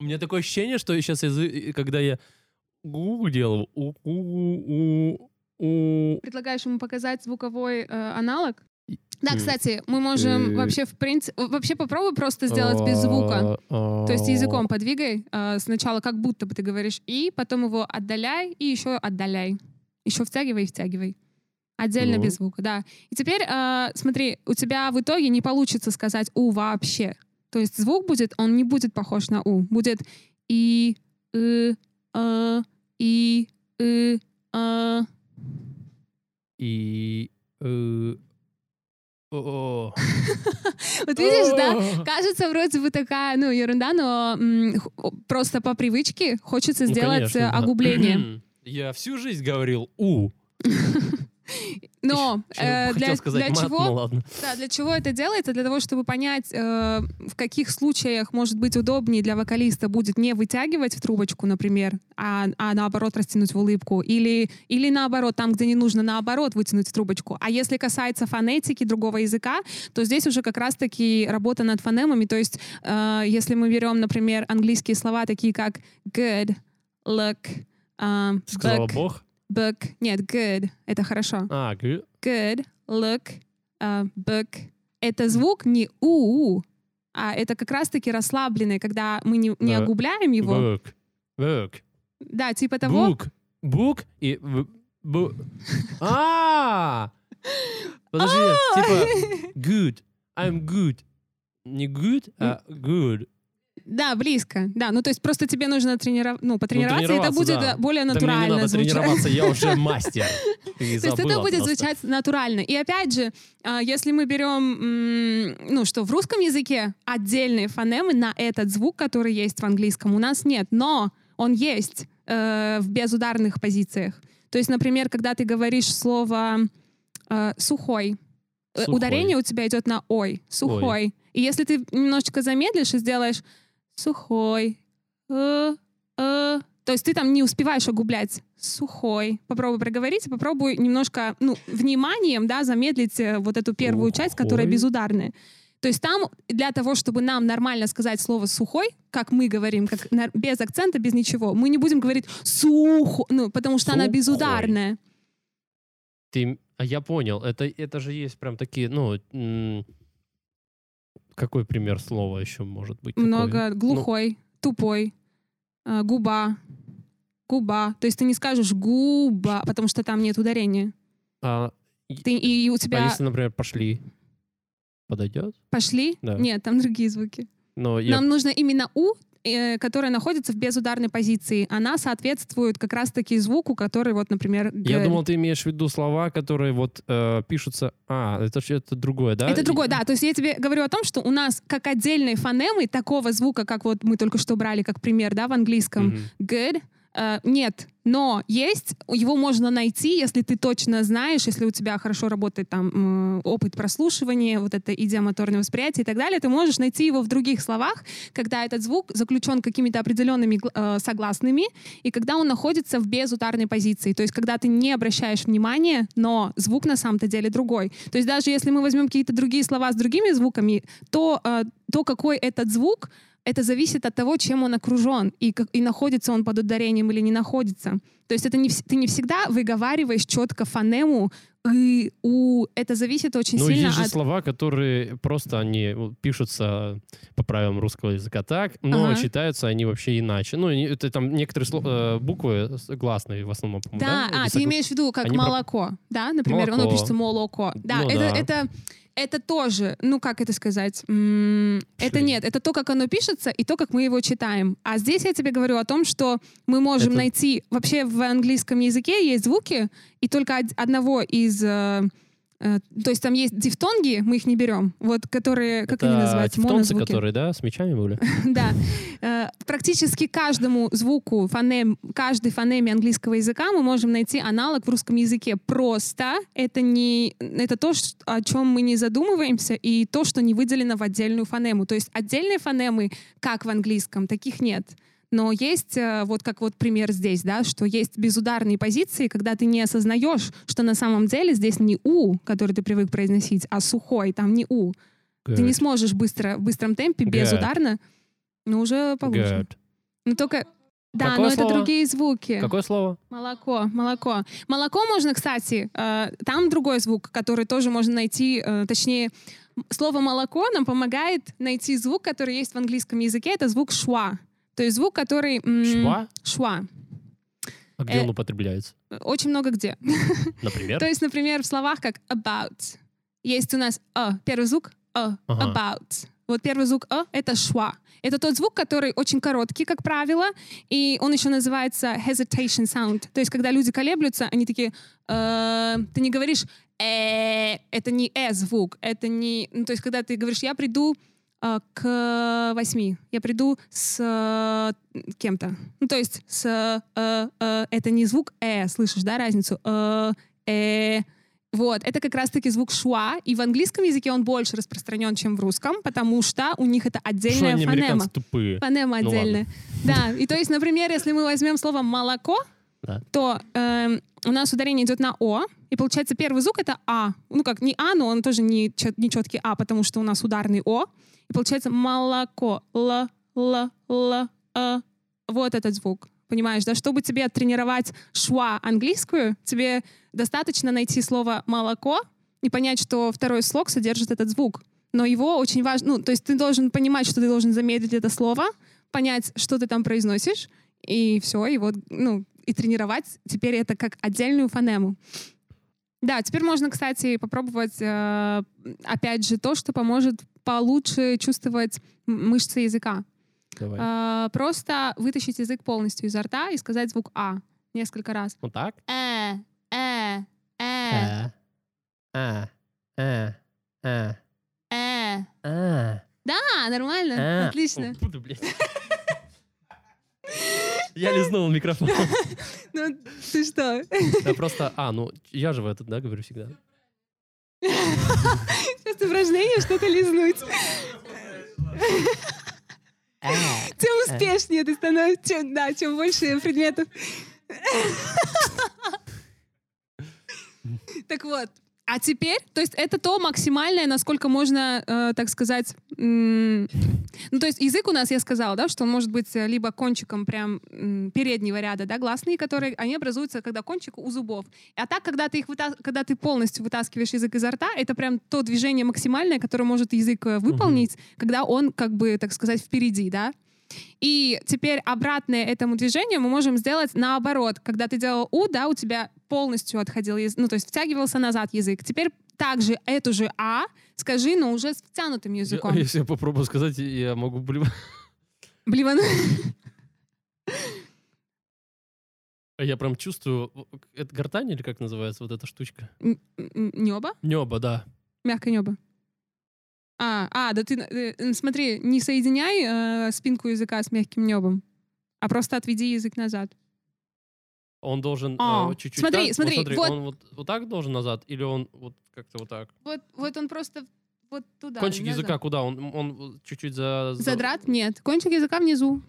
У меня такое ощущение, что сейчас когда я гу делал, у- у- у- у- Предлагаешь ему показать звуковой э, аналог? Да, кстати, мы можем вообще, в принципе, вообще попробуй просто сделать без звука. А, То есть а, языком подвигай э, сначала, как будто бы ты говоришь и, потом его отдаляй и еще отдаляй. Еще втягивай и втягивай. Отдельно Ну. без звука, да. И теперь, э, смотри, у тебя в итоге не получится сказать «у» вообще. То есть звук будет, он не будет похож на «у». Будет «и», «ы», «э», «и», «ы», «э». И... э, о. <laughs> Вот видишь, да? Кажется, вроде бы такая, ну, ерунда, но просто по привычке хочется Ну, сделать э, огубление. <clears throat> Я всю жизнь говорил «у». <laughs> <laughs> Но э, для, сказать для мат, чего? ну ладно. Да, для чего это делается? Для того, чтобы понять, э, в каких случаях, может быть, удобнее для вокалиста будет не вытягивать в трубочку, например, а, а наоборот растянуть в улыбку. Или, или наоборот, там, где не нужно, наоборот, вытянуть в трубочку. А если касается фонетики другого языка, то здесь уже как раз-таки работа над фонемами. То есть, э, если мы берем, например, английские слова, такие как good, look, э, Сказала Бог. Book. Нет, good. Это хорошо А, гы- good, look, uh, book. Это звук не у, а это как раз-таки расслабленный, когда мы не, не Да. огубляем его. Book. Book. Да, типа того. Book. Book и... бу- А! Подожди, типа good. I'm good. Не good, а good. Да, близко. Да, ну то есть просто тебе нужно трениров... ну, потренироваться, и это будет да. э, более Да мне не надо звучать. тренироваться, я уже <laughs> мастер. То есть это будет звучать натурально. И опять же, а, если мы берем, ну что, в русском языке отдельные фонемы на этот звук, который есть в английском, у нас нет, но он есть э, в безударных позициях. То есть, например, когда ты говоришь слово «сухой», э, Сухой. ударение у тебя идет на «ой», «сухой». И если ты немножечко замедлишь и сделаешь «сухой», э, э, то есть ты там не успеваешь огублять сухой. Попробуй проговорить, попробуй немножко, ну, вниманием, да, замедлить э, вот эту первую часть, которая Сухой. безударная. То есть там для того, чтобы нам нормально сказать слово «сухой», как мы говорим, как на- без акцента, без ничего, мы не будем говорить «сухо», ну, потому что она Сухой. безударная. Ты, а я понял, это, это же есть прям такие, ну, м, какой пример слова еще может быть? такой? Много глухой, тупой, э, губа, губа. То есть ты не скажешь губа, потому что там нет ударения. А, Ты, и у а тебя если, например, пошли, подойдет? пошли? Да. Нет, там другие звуки. Но я Нам нужно именно «у», которая находится в безударной позиции. Она соответствует как раз-таки звуку, который, вот, например, Я думал, ты имеешь в виду слова, которые вот э, пишутся... А, это это другое, да? Это другое, да. То есть я тебе говорю о том, что у нас как отдельные фонемы такого звука, как вот мы только что брали как пример, да, в английском, Мгм. good, э, нет. Но есть, его можно найти, если ты точно знаешь, если у тебя хорошо работает там м, опыт прослушивания, вот это идиомоторное восприятие и так далее, ты можешь найти его в других словах, когда этот звук заключен какими-то определенными э, согласными, и когда он находится в безударной позиции. То есть когда ты не обращаешь внимания, но звук на самом-то деле другой. То есть даже если мы возьмем какие-то другие слова с другими звуками, то, э, то какой этот звук, это зависит от того, чем он окружен, и, и находится он под ударением или не находится. То есть это не, ты не всегда выговариваешь четко фонему И у это зависит очень Ну, сильно есть же от... слова, которые просто они вот, пишутся по правилам русского языка так, но Ага. читаются они вообще иначе. Ну, это там некоторые сло- э, буквы гласные в основном, Да, да? а, Или ты согла- имеешь в виду как Они про- молоко, да? Например, оно Молоко. пишется молоко. Да, Ну это, да. это, это тоже, ну как это сказать, М, это нет, это то, как оно пишется и то, как мы его читаем. А здесь я тебе говорю о том, что мы можем Это- найти, вообще в английском языке есть звуки, и только од- одного из... э, э, то есть там есть дифтонги, мы их не берем, вот которые, как они Это называются, тевтонцы, монозвуки. которые, да, с мечами были? <laughs> Да. Э, Практически каждому звуку, фонем, каждой фонеме английского языка мы можем найти аналог в русском языке. Просто это не это то, о чем мы не задумываемся, и то, что не выделено в отдельную фонему. То есть отдельные фонемы, как в английском, таких нет. Но есть, э, вот как вот пример здесь, да, что есть безударные позиции, когда ты не осознаешь, что на самом деле здесь не «у», который ты привык произносить, а сухой, там не «у». Ты не Good. сможешь быстро, в быстром темпе, Good. безударно, но уже получше. Good. Но только... Да, Какое но слово? это другие звуки. Какое слово? Молоко, молоко. Молоко можно, кстати, э, там другой звук, который тоже можно найти, э, точнее, слово молоко нам помогает найти звук, который есть в английском языке, это звук шва. То есть звук, который... Шва? Шва. А где Э, он употребляется? Очень много где. <laughs> Например? То есть, например, в словах как about. Есть у нас «а», первый звук «а», Ага. about. Вот первый звук «а» — это «шва». Это тот звук, который очень короткий, как правило, и он еще называется hesitation sound. То есть, когда люди колеблются, они такие... э, ты не говоришь «э», это не «э» звук, это не... Ну, то есть, когда ты говоришь «я приду к восьми, я приду с э, кем-то». Ну, то есть, с... э, э, это не звук «э», слышишь, да, разницу? Э, э, вот, это как раз-таки звук шуа, и в английском языке он больше распространен, чем в русском, потому что у них это отдельная они, фонема. тупые? Фонема Ну отдельная. Да, и то есть, например, если мы возьмем слово молоко, Да. то эм, у нас ударение идет на О, и получается первый звук это А. Ну как, не А, но он тоже не, чет- не четкий А, потому что у нас ударный О. И получается молоко. Л, Л, Л, Э. Вот этот звук. Понимаешь, да? Чтобы тебе тренировать шва английскую, тебе достаточно найти слово молоко и понять, что второй слог содержит этот звук. Но его очень важно, ну, то есть ты должен понимать, что ты должен замедлить это слово, понять, что ты там произносишь, и все, и вот, ну, и тренировать теперь это как отдельную фонему. Да, теперь можно, кстати, попробовать, э, опять же, то, что поможет получше чувствовать мышцы языка. Давай. Э, просто вытащить язык полностью изо рта и сказать звук А несколько раз. Вот так? Э, э, э, А. А. А. А. э. А. Да, нормально, А. отлично. О, фу ты, блядь. Я лизнул микрофон. <laughs> Ну, ты что? Я просто... А, ну, я же в этот, да, говорю всегда. <laughs> Сейчас упражнение что-то лизнуть. Тем успешнее ты становишься, чем, да, чем больше предметов. <laughs> Так вот, а теперь, то есть это то максимальное, насколько можно, э, так сказать, м, ну то есть язык у нас, я сказала, да, что он может быть э, либо кончиком прям м, переднего ряда, да, гласные, которые, они образуются, когда кончик у зубов. А так, когда ты их выта- когда ты полностью вытаскиваешь язык изо рта, это прям то движение максимальное, которое может язык э, выполнить, когда он, как бы, так сказать, впереди, да. И теперь обратное этому движению мы можем сделать наоборот. Когда ты делал У, да, у тебя полностью отходил язык, ну, то есть втягивался назад язык. Теперь также эту же А скажи, но уже с втянутым языком. Я- <laughs> Если я попробую сказать, я могу... блин, Блин, Я прям чувствую... Это гортань или как называется вот эта штучка? небо? Небо, да. Мягкое небо. А, а, да ты, э, смотри, не соединяй э, спинку языка с мягким небом, а просто отведи язык назад. Он должен А, э, чуть-чуть... смотри, так- смотри, вот. Он вот, вот так должен назад или он вот как-то вот так? Вот, вот он просто вот туда. Кончик назад. языка куда? Он, он чуть-чуть за... за- Задрат? Нет. Кончик языка внизу.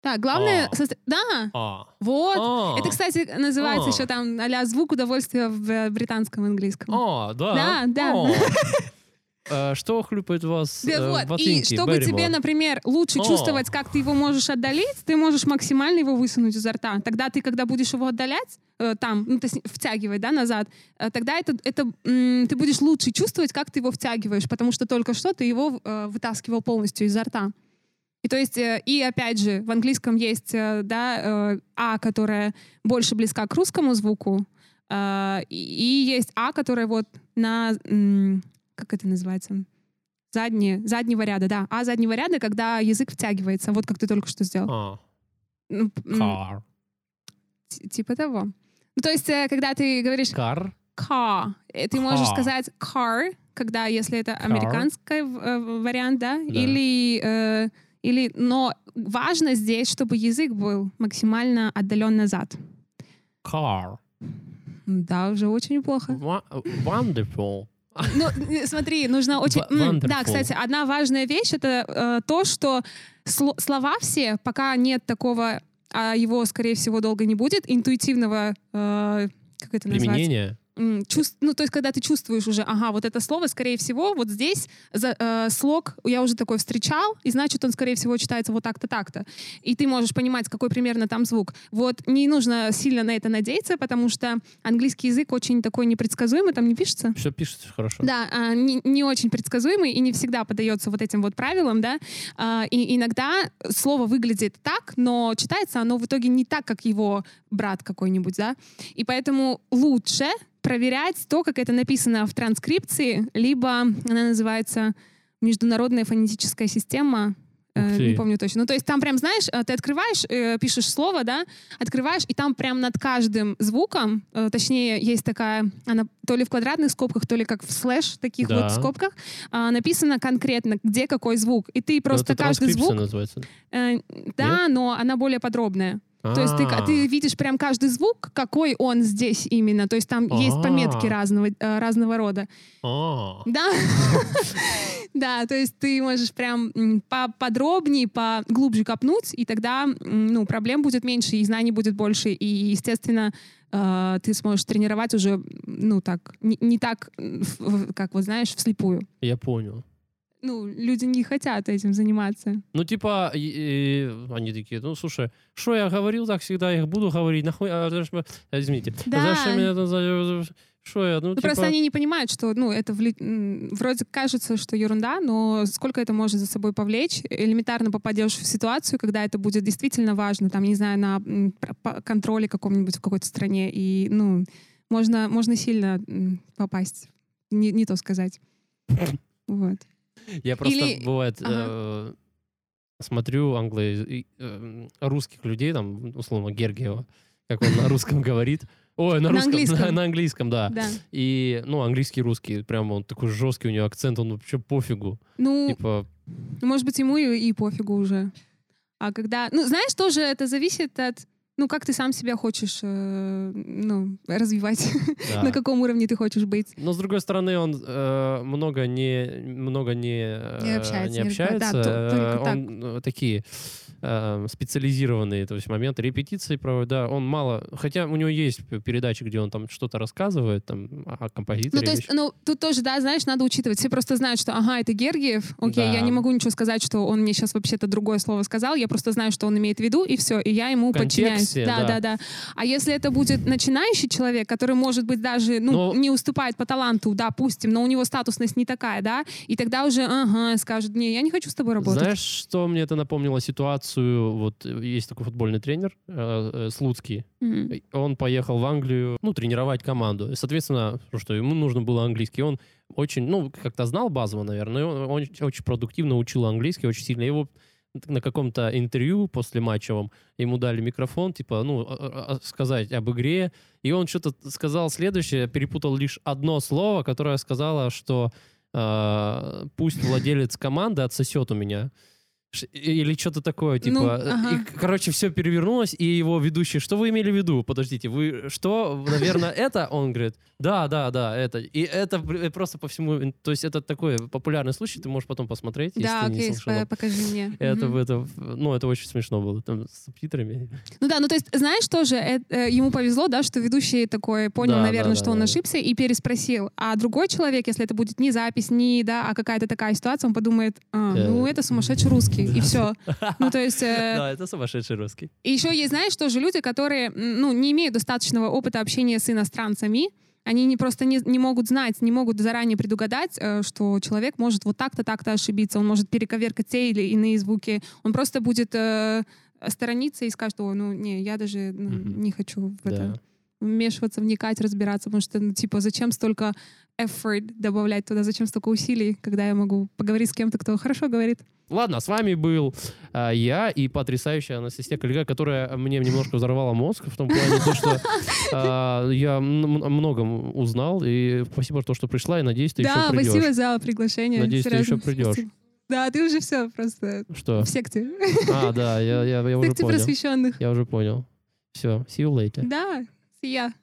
Так, главное... А. состо- Да, А. вот. А. Это, кстати, называется А. еще там а звук удовольствия в э, британском английском. А, да. Да, да. А. <laughs> э, что хлюпает вас Да э, вот, и ботинки, чтобы тебе, Берримор? например, лучше О. чувствовать, как ты его можешь отдалить, ты можешь максимально его высунуть изо рта. Тогда ты, когда будешь его отдалять, э, там, ну, то есть втягивать, да, назад, э, тогда это, это ты будешь лучше чувствовать, как ты его втягиваешь, потому что только что ты его э, вытаскивал полностью изо рта. И то есть, э, и опять же, в английском есть, э, да, э, А, которая больше близка к русскому звуку, э, и и есть А, которая вот на, как это называется, задние, заднего ряда, да. А заднего ряда, когда язык втягивается, вот как ты только что сделал. А, Ну, car. типа того. Ну, то есть, э, когда ты говоришь Car? car, э, ты можешь сказать car, когда, если это американский э, вариант, да, Да. или, э, или, но важно здесь, чтобы язык был максимально отдален назад. Car. Да, уже очень неплохо. Wa- Wonderful. Ну, смотри, нужно очень... М, Да, кстати, одна важная вещь — это э, то, что сло- слова все, пока нет такого, а его, скорее всего, долго не будет, интуитивного... э, как это? Применение? Чувств- ну, то есть, когда ты чувствуешь уже, ага, вот это слово, скорее всего, вот здесь за, э, слог я уже такой встречал, и значит, он, скорее всего, читается вот так-то, так-то. И ты можешь понимать, какой примерно там звук. Вот не нужно сильно на это надеяться, потому что английский язык очень такой непредсказуемый, там не пишется. Все пишется хорошо. Да, а, не, не очень предсказуемый и не всегда поддается вот этим вот правилам, да. А, И иногда слово выглядит так, но читается оно в итоге не так, как его брат какой-нибудь, да. И поэтому лучше проверять то, как это написано в транскрипции, либо она называется международная фонетическая система. э. Не помню точно. Ну, то есть там прям, знаешь, э, ты открываешь, э, пишешь слово, да, открываешь, и там прям над каждым звуком, э, точнее, есть такая, она то ли в квадратных скобках, то ли как в слэш таких Да. вот скобках, а, написано конкретно, где какой звук. И ты Ну, просто каждый звук... называется. э, да, но она более подробная. То есть ты, А, ты видишь прям каждый звук, какой он здесь именно. То есть там есть пометки А. разного, э, разного рода. а. Да. <laughs> Да, то есть ты можешь прям поподробнее, поглубже копнуть, и тогда ну, проблем будет меньше, и знаний будет больше, и, естественно, э, ты сможешь тренировать уже, ну, так, не, не так, как вот знаешь, вслепую. Я понял. Ну, люди не хотят этим заниматься. Ну, типа, и- и они такие, ну, слушай, что я говорил так всегда, я их буду говорить, нахуй, а, извините. Да. Зачем меня Что я, ну, Ну, типа... просто они не понимают, что, ну, это вли- вроде кажется, что ерунда, но сколько это может за собой повлечь. Элементарно попадешь в ситуацию, когда это будет действительно важно, там, не знаю, на контроле каком-нибудь в какой-то стране, и, ну, можно, можно сильно попасть. Не, не то сказать. <laughs> Вот. Я просто, Или- бывает, Ага. э, смотрю англо... э, русских людей, там, условно, Гергиева, как он на русском говорит. Ой, на На русском, <laughs> английском. на, на английском, да. Да. И, ну, английский, русский, прям он такой жесткий у него акцент, он вообще пофигу. Ну, Типа, может быть, ему и, и пофигу уже. А когда... Ну, знаешь, тоже это зависит от... Ну, как ты сам себя хочешь, э, ну, развивать, <laughs> да. на каком уровне ты хочешь быть. Но, с другой стороны, он э, много не, много не, э, Не общается, не не. Да, общается. то- только Э, он э, такие э, специализированные то есть моменты репетиции проводит, да, он мало, хотя у него есть передачи, где он там что-то рассказывает, там, о композиторе. Ну, то есть, ну, тут тоже, да, знаешь, надо учитывать. Все просто знают, что, ага, это Гергиев, окей, Да. я не могу ничего сказать, что он мне сейчас вообще-то другое слово сказал, я просто знаю, что он имеет в виду, и все, и я ему подчиняюсь. Да, да. да, да. А если это будет начинающий человек, который, может быть, даже, ну, Но- не уступает по таланту, допустим, но у него статусность не такая, да, и тогда уже, ага, скажут, не, я не хочу с тобой работать. Знаешь, что мне это напомнило ситуацию? Вот э, есть такой футбольный тренер э, э, Слуцкий. И Он поехал в Англию, ну, тренировать команду. И, соответственно, что ему нужно было английский. Он очень, ну, как-то знал базово, наверное, он, он очень продуктивно учил английский, очень сильно. Его на каком-то интервью после матчевом ему дали микрофон, типа, ну, а- а- а- сказать об игре, и он что-то сказал следующее, перепутал лишь одно слово, которое сказала, что э, пусть владелец команды отсосет у меня. Или что-то такое, типа... Ну, э, ага. и, короче, все перевернулось, и его ведущий, что вы имели в виду? Подождите, вы что? Наверное, <laughs> это? Он говорит, да, да, да, это. И это пр- просто по всему... То есть это такой популярный случай, ты можешь потом посмотреть, если Да, окей, покажи мне. <laughs> Это, в- это, ну, это очень смешно было, там, с субтитрами. Ну да, ну то есть, знаешь, тоже э, э, ему повезло, да, что ведущий такой понял, Да, наверное, да, что да, он да. ошибся и переспросил. А другой человек, если это будет не запись, не, да, а какая-то такая ситуация, он подумает, а, ну это сумасшедший русский, и все. Ну то есть... э, <laughs> Да, это сумасшедший русский. И еще есть, знаешь, тоже люди, которые, ну, не имеют достаточного опыта общения с иностранцами, они не просто не, не могут знать, не могут заранее предугадать, э, что человек может вот так-то, так-то ошибиться, он может перековеркать те или иные звуки, он просто будет э, сторониться и скажет, о, ну, не, я даже ну, Мгм. не хочу в это Да. Вмешиваться, вникать, разбираться, потому что, ну, типа, зачем столько effort добавлять туда, зачем столько усилий, когда я могу поговорить с кем-то, кто хорошо говорит. Ладно, с вами был а, я и потрясающая Анастасия коллега, которая мне немножко взорвала мозг в том плане, то, что <laughs> а, я многом узнал, и спасибо, то, что пришла, и надеюсь, ты да, еще придешь. спасибо за приглашение. Надеюсь, ты серьезно, еще придешь. спасибо. Да, ты уже все просто Что? в секте. А, да, я, я, я В <laughs> уже секте понял. просвещенных. Я уже понял. Все, see you later. Да, я.